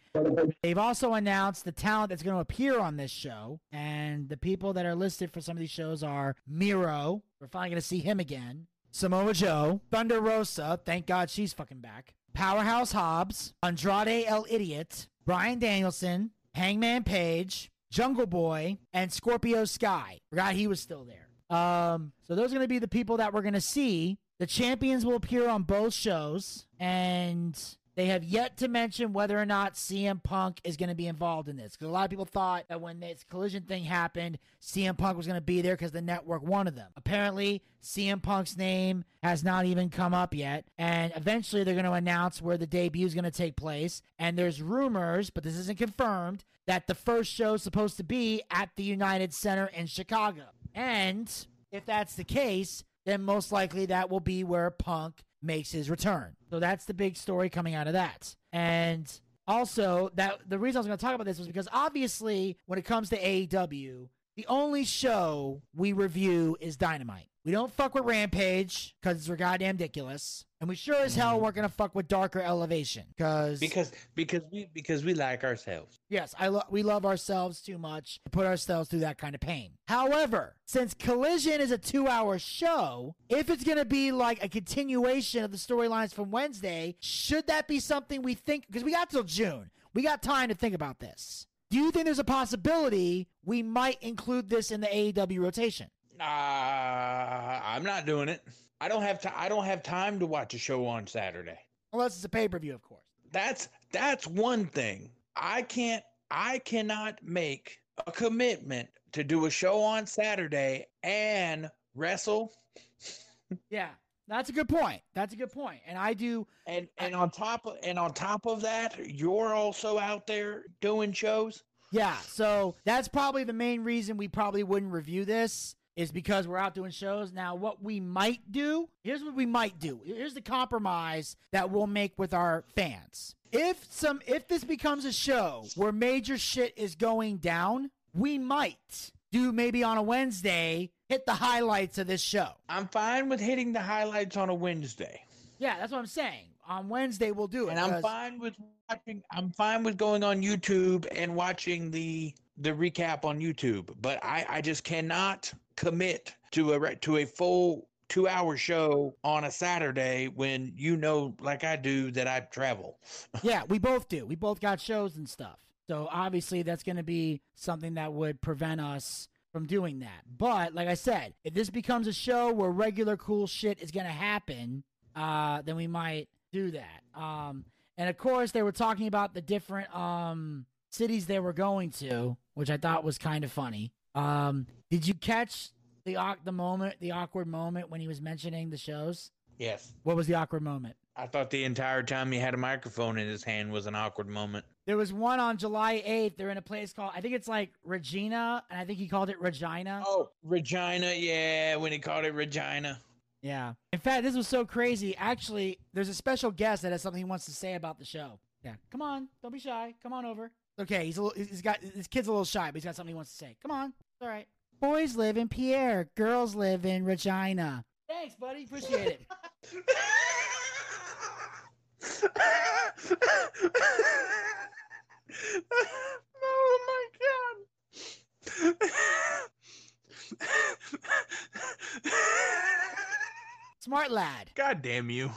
They've also announced the talent that's gonna appear on this show, and the people that are listed for some of these shows are Miro. We're finally gonna see him again. Samoa Joe, Thunder Rosa. Thank God she's fucking back. Powerhouse Hobbs, Andrade El Idiot, Bryan Danielson, Hangman Page, Jungle Boy, and Scorpio Sky. Forgot he was still there. Um, so those are going to be the people that we're going to see. The champions will appear on both shows, and they have yet to mention whether or not CM Punk is going to be involved in this. Because a lot of people thought that when this collision thing happened, CM Punk was going to be there because the network wanted them. Apparently, CM Punk's name has not even come up yet. And eventually, they're going to announce where the debut is going to take place. And there's rumors, but this isn't confirmed, that the first show is supposed to be at the United Center in Chicago. And if that's the case, then most likely that will be where Punk makes his return. So that's the big story coming out of that. And also that the reason I was going to talk about this was because obviously when it comes to AEW, the only show we review is Dynamite. We don't fuck with Rampage because it's goddamn ridiculous, and we sure as hell mm. weren't gonna fuck with Darker Elevation because Because because we because we like ourselves. Yes, I lo- we love ourselves too much to put ourselves through that kind of pain. However, since Collision is a two-hour show, if it's going to be like a continuation of the storylines from Wednesday, should that be something we think? Because we got till June, we got time to think about this. Do you think there's a possibility we might include this in the AEW rotation? Uh, I'm not doing it. I don't have to. I don't have time to watch a show on Saturday. Unless it's a pay-per-view, of course. That's that's one thing. I can't. I cannot make a commitment to do a show on Saturday and wrestle. Yeah, that's a good point. That's a good point. And I do And and on top of and on top of that, you're also out there doing shows. Yeah, so that's probably the main reason we probably wouldn't review this is because we're out doing shows. Now, what we might do, here's what we might do. Here's the compromise that we'll make with our fans. If some if this becomes a show where major shit is going down, we might do maybe on a Wednesday hit the highlights of this show. I'm fine with hitting the highlights on a Wednesday. Yeah, that's what I'm saying. On Wednesday we'll do it. And I'm fine with watching I'm fine with going on YouTube and watching the the recap on YouTube, but I I just cannot commit to a to a full 2-hour show on a Saturday when you know like I do that I travel. yeah, we both do. We both got shows and stuff. So obviously that's going to be something that would prevent us from doing that. But like I said, if this becomes a show where regular cool shit is going to happen, uh, then we might do that. Um, and of course, they were talking about the different um, cities they were going to, which I thought was kind of funny. Um, did you catch the the moment, the awkward moment when he was mentioning the shows? Yes. What was the awkward moment? I thought the entire time he had a microphone in his hand was an awkward moment. There was one on July 8th. They're in a place called, I think it's like Regina, and I think he called it Regina. Oh, Regina, yeah, when he called it Regina. Yeah. In fact, this was so crazy. Actually, there's a special guest that has something he wants to say about the show. Yeah. Come on. Don't be shy. Come on over. Okay. He's a little, he's got, this kid's a little shy, but he's got something he wants to say. Come on. It's all right. Boys live in Pierre. Girls live in Regina. Thanks, buddy. Appreciate it. oh my god. Smart lad. god damn you.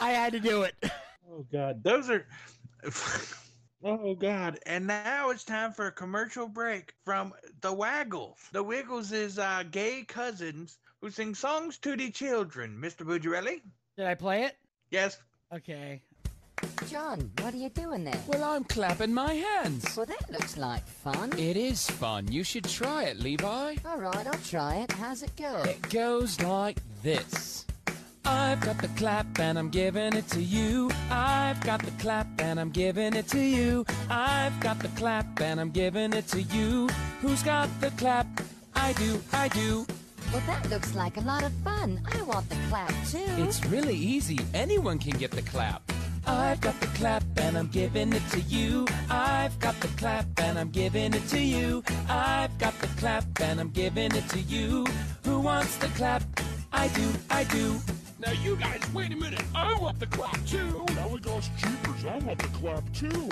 I had to do it. Oh god. Those are Oh god. And now it's time for a commercial break from the Waggles. The Wiggles is uh gay cousins who sing songs to the children. Mr. Bucciarelli? Did I play it? Yes. Okay. John, what are you doing there? Well, I'm clapping my hands. Well, that looks like fun. It is fun. You should try it, Levi. All right, I'll try it. How's it go? It goes like this. I've got the clap and I'm giving it to you. I've got the clap and I'm giving it to you. I've got the clap and I'm giving it to you. Who's got the clap? I do, I do. Well, that looks like a lot of fun. I want the clap too. It's really easy. Anyone can get the clap. I've got the clap and I'm giving it to you. I've got the clap and I'm giving it to you. I've got the clap and I'm giving it to you. Who wants the clap? I do, I do. Now you guys, wait a minute. I want the clap too. Now we goes cheapers. I want the clap too.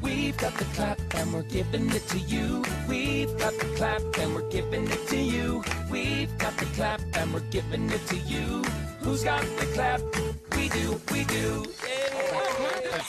We've got the clap and we're giving it to you. We've got the clap and we're giving it to you. We've got the clap and we're giving it to you. Who's got the clap? We do, we do. Yeah.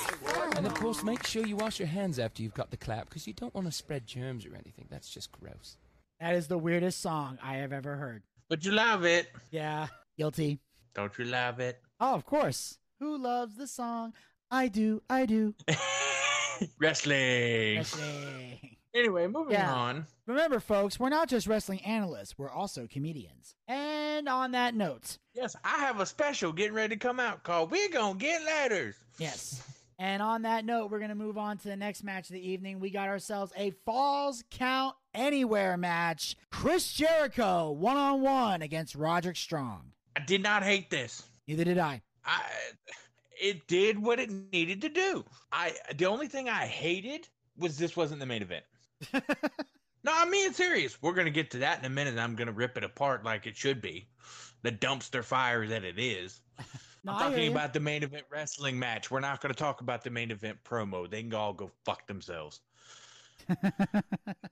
And of course, make sure you wash your hands after you've got the clap because you don't want to spread germs or anything. That's just gross. That is the weirdest song I have ever heard. But you love it. Yeah, guilty. Don't you love it? Oh, of course. Who loves the song? I do, I do. Wrestling. Wrestling. Anyway, moving Yeah. on. Remember, folks, we're not just wrestling analysts, we're also comedians. And on that note, Yes, I have a special getting ready to come out called We're Gonna Get Ladders. yes. And on that note, we're going to move on to the next match of the evening. We got ourselves a Falls Count Anywhere match. Chris Jericho one on one against Roderick Strong. I did not hate this. Neither did I. I it did what it needed to do. I the only thing I hated was this wasn't the main event. no, I'm being serious. We're gonna get to that in a minute. and I'm gonna rip it apart like it should be, the dumpster fire that it is. No, I'm talking about the main event wrestling match. We're not gonna talk about the main event promo. They can all go fuck themselves.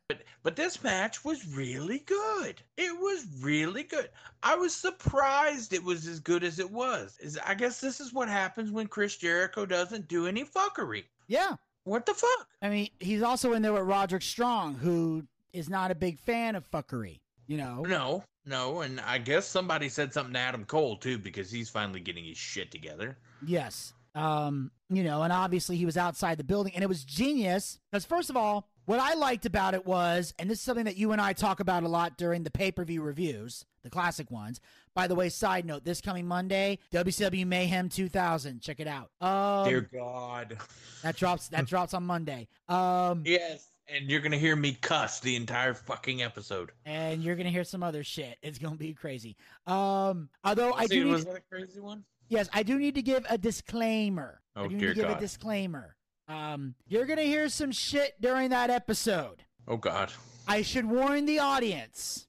But but this match was really good. It was really good. I was surprised it was as good as it was. Is I guess this is what happens when Chris Jericho doesn't do any fuckery. yeah. What the fuck? I mean, he's also in there with Roderick Strong, who is not a big fan of fuckery. You know? No, no, and I guess somebody said something to Adam Cole too because he's finally getting his shit together. Yes. Um, you know, and obviously he was outside the building and it was genius because first of all, what I liked about it was, and this is something that you and I talk about a lot during the pay-per-view reviews, the classic ones. By the way, side note, this coming Monday, WCW Mayhem 2000, check it out. Um, Dear God. that drops that drops on Monday. Um, Yes. And you're gonna hear me cuss the entire fucking episode. and you're gonna hear some other shit. It's gonna be crazy. Um, although I See, do need, was that a crazy one? Yes, I do need to give a disclaimer. Oh, I do need to give God. a disclaimer. Um, you're gonna hear some shit during that episode. Oh God. I should warn the audience.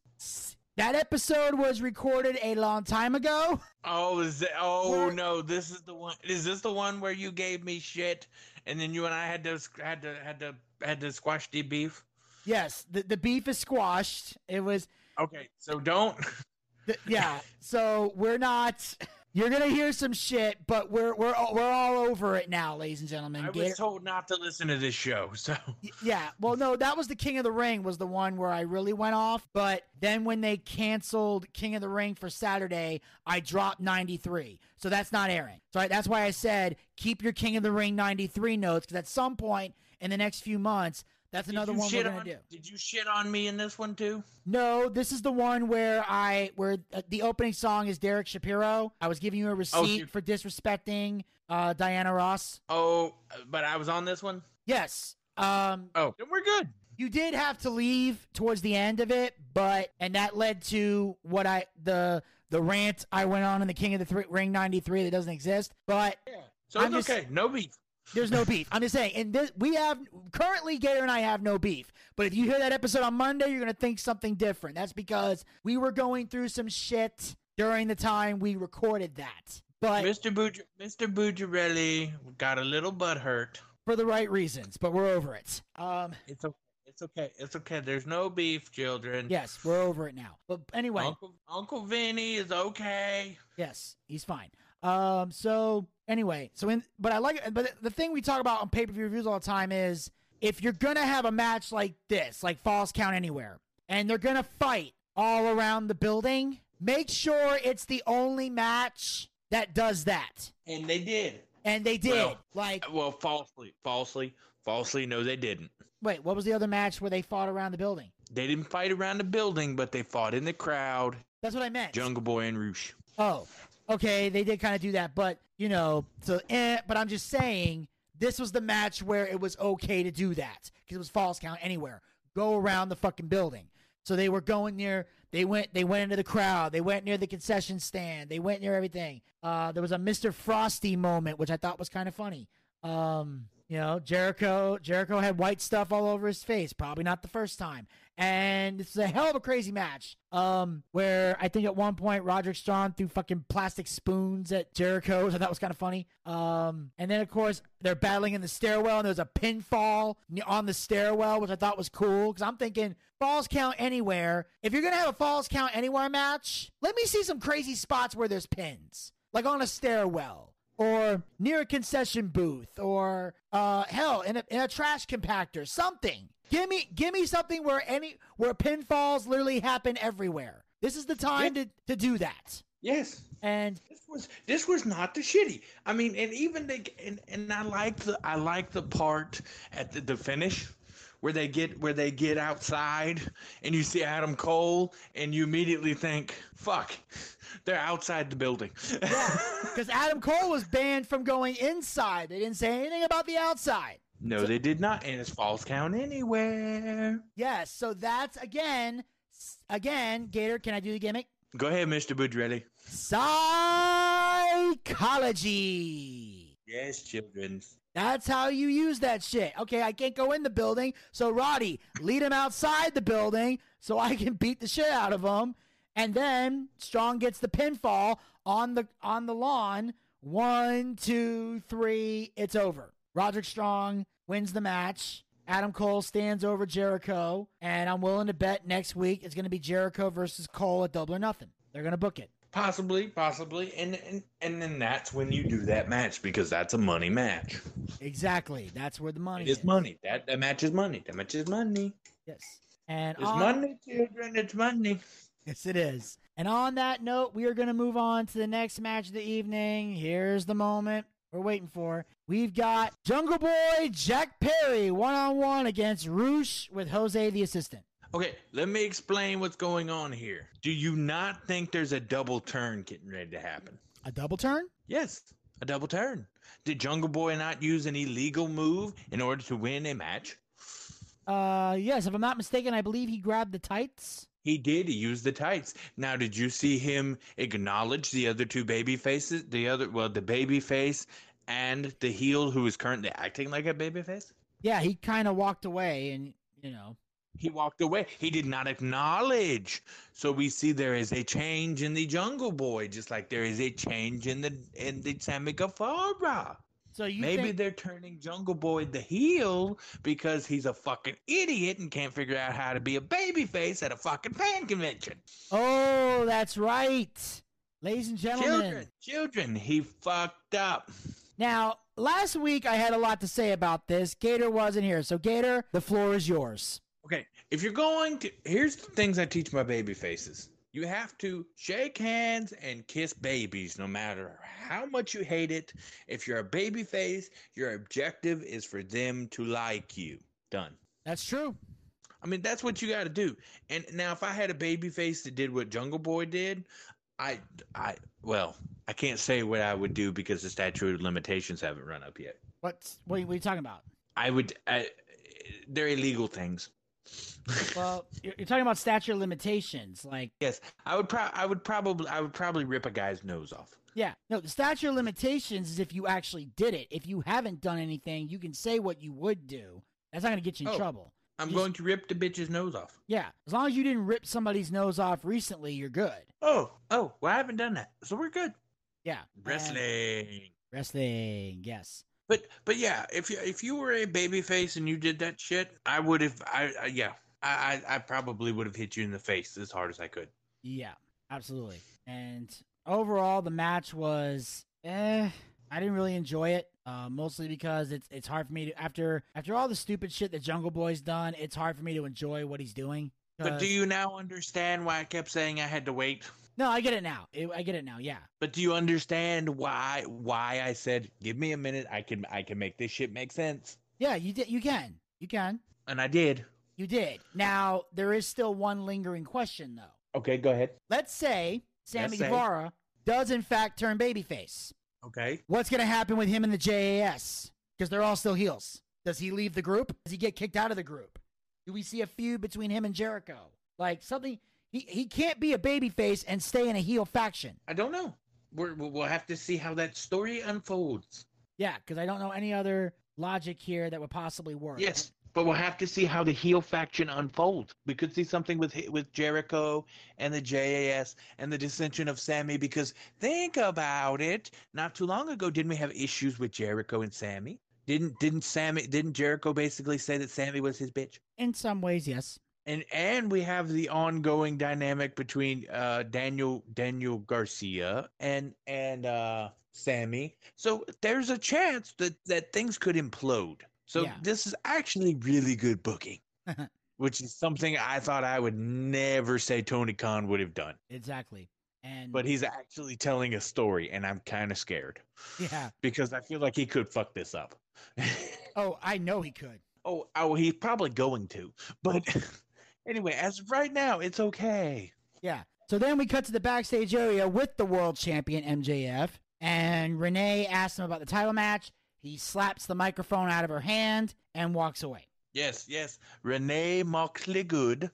That episode was recorded a long time ago. Oh, is that? Oh We're- no, this is the one. Is this the one where you gave me shit, and then you and I had to had to had to had to squash the beef? Yes, the, the beef is squashed. It was, Okay, so don't. th- yeah. So we're not. You're gonna hear some shit, but we're we're all- we're all over it now, ladies and gentlemen. I Gator- was told not to listen to this show, so Yeah. Well, no, that was the King of the Ring was the one where I really went off. But then when they canceled King of the Ring for Saturday, I dropped 93. So that's not airing. So I, that's why I said keep your King of the Ring 93 notes because at some point in the next few months, that's Did another one we're gonna on- do. Did you shit on me in this one too? No, this is the one where I where uh, the opening song is Derek Shapiro. I was giving you a receipt you- for disrespecting uh, Diana Ross. Oh, but I was on this one. Yes. Um, Oh, then we're good. you did have to leave towards the end of it, but and that led to what I the the rant I went on in the King of the Three, Ring '93 that doesn't exist. But Yeah. So I'm it's just- okay. No beef. There's no beef. I'm just saying, and this we have currently Gator and I have no beef. But if you hear that episode on Monday, you're gonna think something different. That's because we were going through some shit during the time we recorded that. But Mr. Buj- Mr. Bucciarelli got a little butt hurt. for the right reasons, but we're over it. Um, It's okay. It's okay. It's okay. There's no beef, children. yes, we're over it now. But anyway, Uncle Uncle Vinny is okay. Yes, he's fine. Um, so anyway, so in but I like it. But the thing we talk about on pay per view reviews all the time is if you're gonna have a match like this, like Falls Count Anywhere, and they're gonna fight all around the building, make sure it's the only match that does that. And they did. And they did. Well, like, Well, falsely, falsely, falsely. No, they didn't. wait, what was the other match where they fought around the building? They didn't fight around the building, but they fought in the crowd. That's what I meant. Jungle Boy and Rush. Oh, okay, they did kind of do that, but you know, so eh, but I'm just saying this was the match where it was okay to do that because it was falls count anywhere. Go around the fucking building. So they were going near. They went. They went into the crowd. They went near the concession stand. They went near everything. Uh, there was a Mr. Frosty moment, which I thought was kind of funny. Um, you know, Jericho. Jericho had white stuff all over his face. Probably not the first time. And it's a hell of a crazy match. Um, where I think at one point Roderick Strong threw fucking plastic spoons at Jericho, I thought was kind of funny. Um, and then of course they're battling in the stairwell, and there's a pinfall on the stairwell, which I thought was cool because I'm thinking falls count anywhere. If you're gonna have a falls count anywhere match, let me see some crazy spots where there's pins, like on a stairwell. Or near a concession booth or uh hell in a, in a trash compactor something give me give me something where any where pinfalls literally happen everywhere this is the time to, to do that Yes. and This was this was not the shitty. I mean, and even the and, and I like the I like the part at the, the finish where they get where they get outside and you see Adam Cole and you immediately think, "Fuck, they're outside the building." yeah, because adam cole was banned from going inside they didn't say anything about the outside no, they did not, and it's falls count anywhere. yes so that's again again gator can i do the gimmick Go ahead, Mister Bucciarelli. psychology Yes, children. That's how you use that shit. Okay, I can't go in the building, so Roddy, lead him outside the building so I can beat the shit out of him. And then Strong gets the pinfall on the on the lawn. One, two, three, it's over. Roderick Strong wins the match. Adam Cole stands over Jericho, and I'm willing to bet next week it's going to be Jericho versus Cole at Double or Nothing. They're going to book it. Possibly, possibly, and, and and then that's when you do that match because that's a money match. Exactly. That's where the money is. It is money. That that match is money. That match is money. Yes. And It's on- money, children. It's money. Yes, it is. And on that note, we are going to move on to the next match of the evening. Here's the moment we're waiting for. We've got Jungle Boy Jack Perry one on one against Rush with Jose the assistant. Okay, let me explain what's going on here. Do you not think there's a double turn getting ready to happen? A double turn? Yes, a double turn. Did Jungle Boy not use an illegal move in order to win a match? Uh, yes, if I'm not mistaken, I believe he grabbed the tights. He did. He used the tights. Now, did you see him acknowledge the other two baby faces? The other, well, the baby face and the heel who is currently acting like a baby face? Yeah, he kind of walked away and, you know. He walked away. He did not acknowledge. So we see there is a change in the Jungle Boy, just like there is a change in the in the Sammy Guevara. So you Maybe think, they're turning Jungle Boy the heel because he's a fucking idiot and can't figure out how to be a babyface at a fucking fan convention. Oh, that's right. Ladies and gentlemen. Children, children, he fucked up. Now, last week I had a lot to say about this. Gator wasn't here. So, Gator, the floor is yours. Okay, if you're going to, here's the things I teach my baby faces. You have to shake hands and kiss babies no matter how much you hate it. If you're a baby face, your objective is for them to like you. Done. That's true. I mean, that's what you got to do. And now, if I had a baby face that did what Jungle Boy did, I, I, well, I can't say what I would do because the statute of limitations haven't run up yet. What's, what, what are you talking about? I would, I, they're illegal things. Well, you're, you're talking about stature limitations. Like, Yes, I would. Pro- I would probably. I would probably rip a guy's nose off. yeah, no, the stature limitations is if you actually did it. If you haven't done anything, you can say what you would do. That's not going to get you in Oh. trouble. I'm going to rip the bitch's nose off. Yeah, as long as you didn't rip somebody's nose off recently, you're good. Oh, oh, well, I haven't done that, so we're good. Yeah. and- Wrestling. Wrestling, yes. But, but yeah, if you if you were a baby face and you did that shit, I would have. I, I yeah, I, I I probably would have hit you in the face as hard as I could. Yeah, absolutely. And overall, the match was eh. I didn't really enjoy it, uh, mostly because it's it's hard for me to after after all the stupid shit that Jungle Boy's done. It's hard for me to enjoy what he's doing. But do you now understand why I kept saying I had to wait? No, I get it now. It- I get it now. Yeah. But do you understand why why I said give me a minute? I can I can make this shit make sense, Yeah, you did. You can. You can. and I did. You did. Now there is still one lingering question though. Okay, go ahead. Let's say Sammy Let's say. Does in fact turn babyface. Okay. What's going to happen with him and the JAS? Because they're all still heels. Does he leave the group? Does he get kicked out of the group? Do we see a feud between him and Jericho? Like something he he can't be a babyface and stay in a heel faction. I don't know. We're, we'll we'll have to see how that story unfolds. Yeah, because I don't know any other logic here that would possibly work. Yes, but we'll have to see how the heel faction unfolds. We could see something with with Jericho and the JAS and the dissension of Sammy. Because think about it. Not too long ago, didn't we have issues with Jericho and Sammy? Didn't didn't Sammy didn't Jericho basically say that Sammy was his bitch? In some ways, yes. And and we have the ongoing dynamic between uh Daniel Daniel Garcia and and uh Sammy. So there's a chance that that things could implode. So Yeah. this is actually really good booking. Which is something I thought I would never say Tony Khan would have done. Exactly. And But he's actually telling a story and I'm kind of scared yeah. because I feel like he could fuck this up. Oh, I know he could. Oh, oh, he's probably going to. But anyway, as of right now, it's okay. Yeah. So then we cut to the backstage area with the world champion MJF, and Renee asks him about the title match. He slaps the microphone out of her hand and walks away. Yes, yes. Renee Moxley good.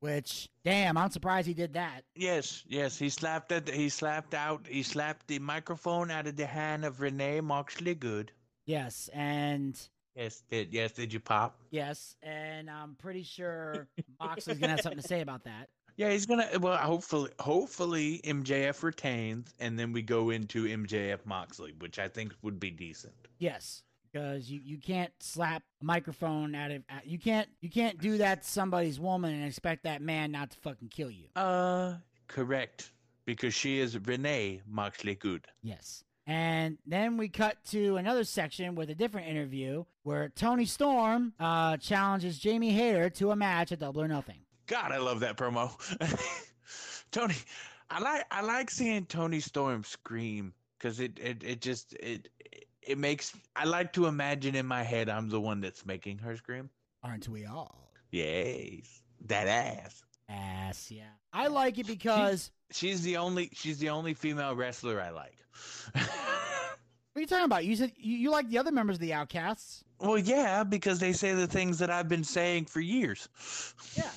Which, damn, I'm surprised he did that. Yes, yes. He slapped it. He slapped out. He slapped the microphone out of the hand of Renee Moxley good. Yes, and Yes, did yes. Did you pop? yes, and I'm pretty sure Moxley's gonna have something to say about that. Yeah, he's gonna. Well, hopefully, hopefully MJF retains, and then we go into MJF Moxley, which I think would be decent. Yes, because you, you can't slap a microphone out of uh, you can't you can't do that to somebody's woman and expect that man not to fucking kill you. Uh, correct. Because she is Renee Moxley good. Yes. And then we cut to another section with a different interview where Toni Storm uh, challenges Jamie Hayter to a match at Double or Nothing. God, I love that promo. Tony, I like I like seeing Toni Storm scream because it, it it just it it makes I like to imagine in my head I'm the one that's making her scream. Aren't we all? Yes, that ass. Ass, yeah. I like it because. She's the only she's the only female wrestler I like. What are you talking about? You said you, you like the other members of the Outcasts. well, yeah, because they say the things that I've been saying for years. Yeah.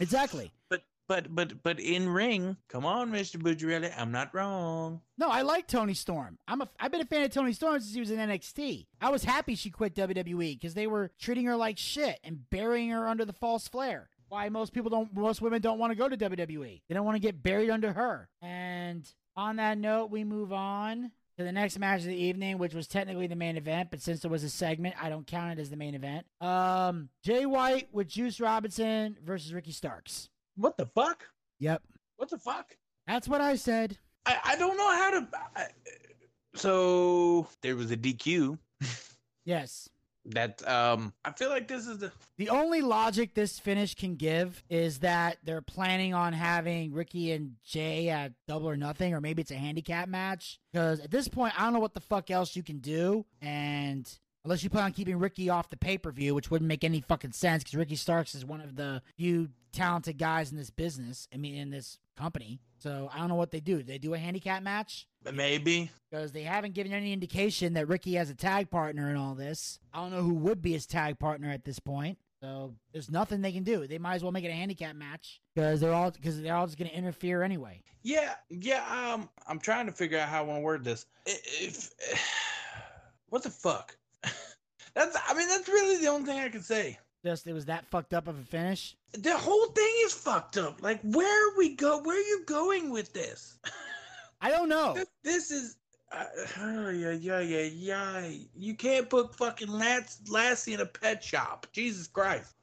Exactly. But but but but in ring, come on, Mr. Bucciarelli, I'm not wrong. No, I like Toni Storm. I'm a I've been a fan of Toni Storm since he was in NXT. I was happy she quit WWE because they were treating her like shit and burying her under the false flare. Why most people don't most women don't want to go to WWE. They don't want to get buried under her. And on that note, we move on to the next match of the evening, which was technically the main event, but since there was a segment, I don't count it as the main event. Um Jay White with Juice Robinson versus Ricky Starks. What the fuck? Yep. What the fuck? That's what I said. I, I don't know how to. I, so there was a DQ. Yes. That um, I feel like this is the The only logic this finish can give is that they're planning on having Ricky and Jay at double or nothing, or maybe it's a handicap match. Because at this point, I don't know what the fuck else you can do. And unless you plan on keeping Ricky off the pay per view, which wouldn't make any fucking sense because Ricky Starks is one of the few talented guys in this business. I mean, in this company. So I don't know what they do. They do a handicap match maybe. because they haven't given any indication that Ricky has a tag partner in all this. I don't know who would be his tag partner at this point. So there's nothing they can do. They might as well make it a handicap match because they're all because they're all just going to interfere anyway. Yeah, yeah. Um, I'm trying to figure out how I want to word this. I- If what the fuck? That's I mean that's really the only thing I can say. Just it was that fucked up of a finish. The whole thing is fucked up. Like where we go? Where are you going with this? I don't know. This, this is. Uh, yeah, yeah, yeah, yeah. You can't put fucking Lass, Lassie in a pet shop. Jesus Christ.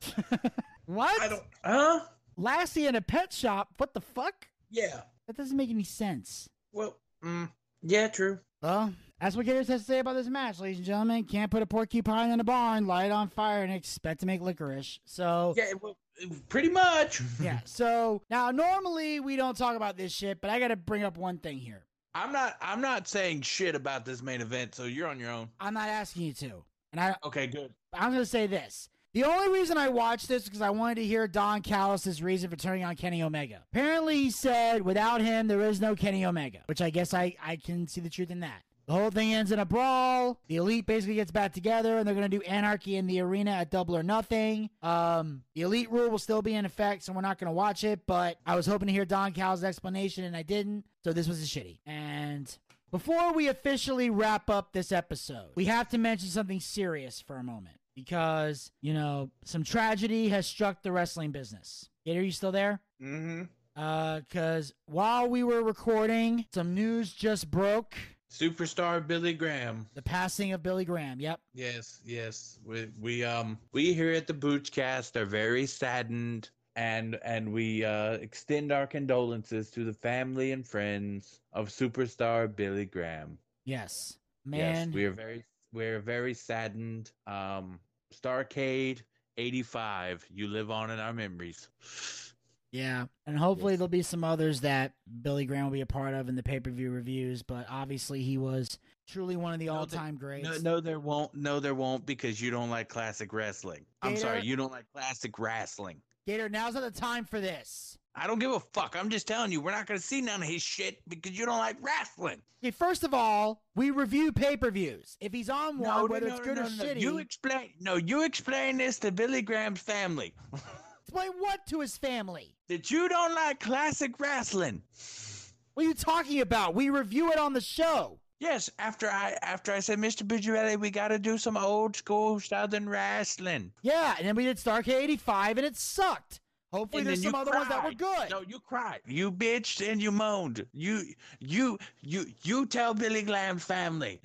what? I don't. Huh? Lassie in a pet shop. What the fuck? Yeah. That doesn't make any sense. Well, mm, yeah, true. Well, that's what Gators has to say about this match, ladies and gentlemen. Can't put a porcupine in a barn, light it on fire, and expect to make licorice. So Yeah, well, pretty much. yeah. So now normally we don't talk about this shit, but I got to bring up one thing here. I'm not. I'm not saying shit about this main event. So you're on your own. I'm not asking you to, and I Okay, good. I'm going to say this. The only reason I watched this is because I wanted to hear Don Callis' reason for turning on Kenny Omega. Apparently, he said without him there is no Kenny Omega, which I guess I I can see the truth in that. The whole thing ends in a brawl. The elite basically gets back together, and they're gonna do anarchy in the arena at Double or Nothing. Um, the elite rule will still be in effect, so we're not gonna watch it. But I was hoping to hear Don Callis' explanation, and I didn't. So this was a shitty. And before we officially wrap up this episode, we have to mention something serious for a moment because, you know, some tragedy has struck the wrestling business. Gator, you still there? Mm-hmm. Uh, cause while we were recording, some news just broke. Superstar Billy Graham. The passing of Billy Graham. Yep. Yes, yes. We we um we here at the Boochcast are very saddened and and we uh, extend our condolences to the family and friends of superstar Billy Graham. Yes, man. Yes, we are very we're very saddened. Um, Starcade eighty five, you live on in our memories. Yeah, and hopefully Yes. there'll be some others that Billy Graham will be a part of in the pay per view reviews. But obviously, he was truly one of the No, all time greats. No, no, there won't. No, there won't because you don't like classic wrestling. I'm sorry, you don't like classic wrestling. Gator, now's not the time for this. I don't give a fuck. I'm just telling you, we're not gonna see none of his shit because you don't like wrestling. Okay, first of all, we review pay per views. If he's on one, No, whether no, it's good no, or shitty, You explain. No, you explain this to Billy Graham's family explain what to his family? that you don't like classic wrestling. What are you talking about? We review it on the show. Yes, after I after I said, Mr. Bucciarelli, we got to do some old school Southern wrestling. Yeah, and then we did Starcade 85 and it sucked. Hopefully And there's some other ones that were good. No, you cried. You bitched and you moaned. You you you you tell Billy Graham's family.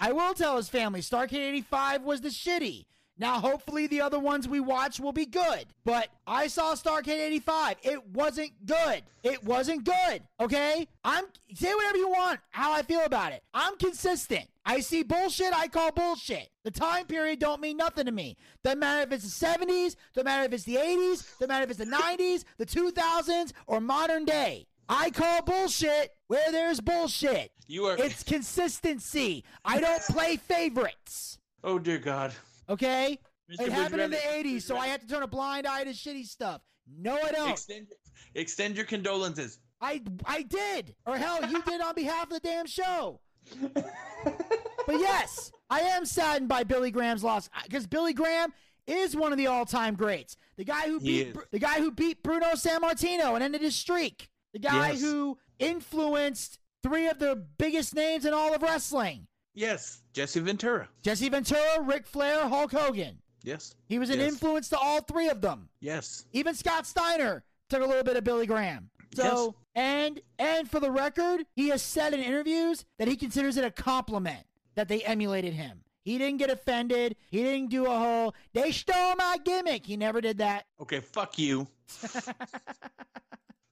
I will tell his family Starcade 85 was the shitty. Now, hopefully, the other ones we watch will be good. But I saw Starcade 85. It wasn't good. It wasn't good. Okay? I'm say whatever you want, how I feel about it. I'm consistent. I see bullshit, I call bullshit. The time period don't mean nothing to me. Doesn't matter if it's the 70s, doesn't matter if it's the 80s, doesn't matter if it's the 90s, the 2000s, or modern day. I call bullshit where there's bullshit. You are. It's consistency. I don't play favorites. oh dear God. Okay? Mr. It happened in the Bucciarelli- 80s, so I have to turn a blind eye to shitty stuff. No, I don't. Extend extend your condolences. I I did. Or hell, you did on behalf of the damn show. but yes, I am saddened by Billy Graham's loss uh, because Billy Graham is one of the all-time greats. The guy who beat the guy who beat Bruno Sammartino and ended his streak. The guy Yes. who influenced three of the biggest names in all of wrestling. Yes, Jesse Ventura. Jesse Ventura, Ric Flair, Hulk Hogan. Yes. He was an Yes. influence to all three of them. Yes. Even Scott Steiner took a little bit of Billy Graham. So and and for the record, he has said in interviews that he considers it a compliment that they emulated him. He didn't get offended. He didn't do a whole they stole my gimmick. He never did that. Okay, fuck you.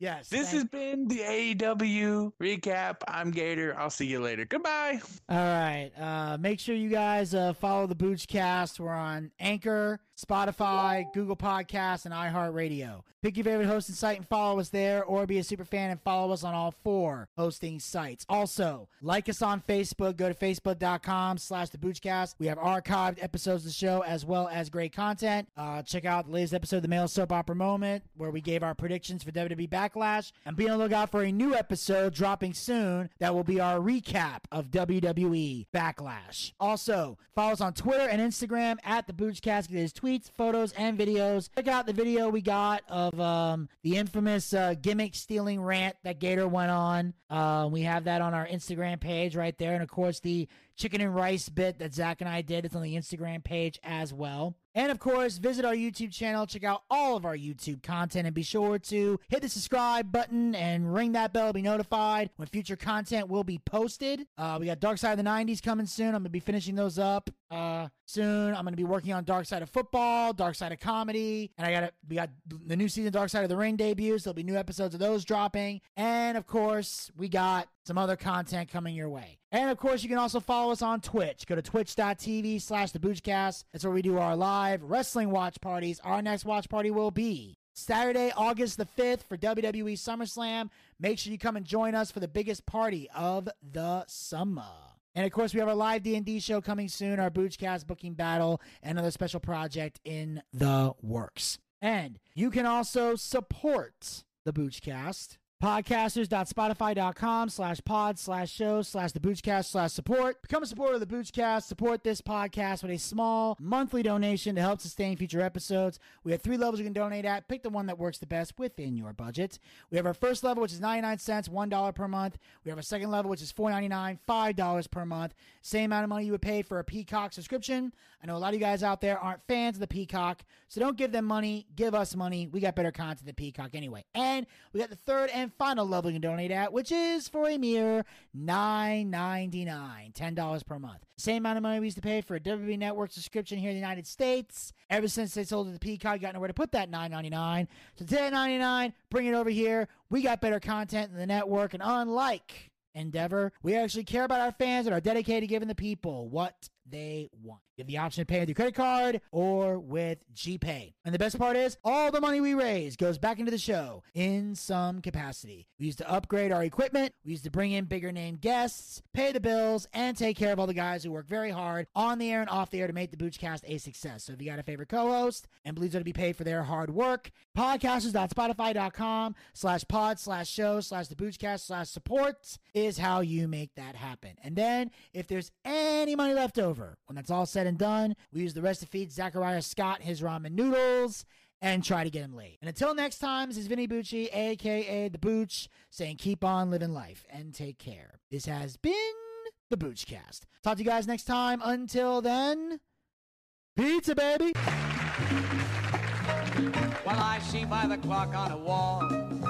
Yes. This has been the AEW recap. I'm Gator. I'll see you later. Goodbye. All right. Uh, make sure you guys uh, follow the Boochcast. We're on Anchor, Spotify, Google Podcasts, and iHeartRadio. Pick your favorite hosting site and follow us there, or be a super fan and follow us on all four hosting sites. Also, like us on Facebook. Go to facebook.com slash the. We have archived episodes of the show as well as great content. Uh, check out the latest episode of the Male Soap Opera Moment, where we gave our predictions for WWE Backlash. And be on the lookout for a new episode dropping soon that will be our recap of WWE Backlash. Also, follow us on Twitter and Instagram at the Boochcast. Get his tweets, photos, and videos. Check out the video we got of um, the infamous uh, gimmick stealing rant that Gator went on. Uh, we have that on our Instagram page right there. And of course, the chicken and rice bit that Zach and I did. It's on the Instagram page as well. And of course, visit our YouTube channel, check out all of our YouTube content, and be sure to hit the subscribe button and ring that bell to be notified when future content will be posted. Uh, we got Dark Side of the 90s coming soon. I'm going to be finishing those up uh, soon. I'm going to be working on Dark Side of Football, Dark Side of Comedy, and I got we got the new season Dark Side of the Ring debuts. There'll be new episodes of those dropping. And of course, we got some other content coming your way. And of course, you can also follow us on Twitch. Go to twitch.tv slash the Boochcast. That's where we do our live wrestling watch parties. Our next watch party will be Saturday, August the 5th for WWE SummerSlam. Make sure you come and join us for the biggest party of the summer. And of course, we have our live D&D show coming soon, our Boochcast booking battle, and another special project in the works. And you can also support the Boochcast podcasters.spotify.com slash pod slash show slash the boochcast slash support. Become a supporter of the boochcast support this podcast with a small monthly donation to help sustain future episodes. We have three levels you can donate at. Pick the one that works the best within your budget. We have our first level which is 99 cents $1 per month. We have our second level which is $4.99 $5 per month. Same amount of money you would pay for a peacock subscription. I know a lot of you guys out there aren't fans of the peacock so don't give them money. Give us money. We got better content than peacock anyway. And we got the third and and final level you can donate at, which is for a mere $9.99, $10 per month. Same amount of money we used to pay for a WWE Network subscription here in the United States. Ever since they sold it to Peacock, got nowhere to put that $9.99. So $10.99, bring it over here. We got better content than the network, and unlike Endeavor, we actually care about our fans and are dedicated to giving the people what they want. You have the option to pay with your credit card or with GPay. And the best part is, all the money we raise goes back into the show in some capacity. We use to upgrade our equipment, we use to bring in bigger name guests, pay the bills, and take care of all the guys who work very hard on the air and off the air to make the Boochcast a success. So if you got a favorite co-host and believes to be paid for their hard work, podcasters.spotify.com slash pod slash show slash the Boochcast slash support is how you make that happen. And then if there's any money left over, when that's all said and done, we use the rest to feed Zachariah Scott his ramen noodles and try to get him laid. And until next time, this is Vinny Bucci, aka The Booch, saying keep on living life and take care. This has been The Boochcast. Talk to you guys next time. Until then, pizza, baby! Well, I see by the clock on a wall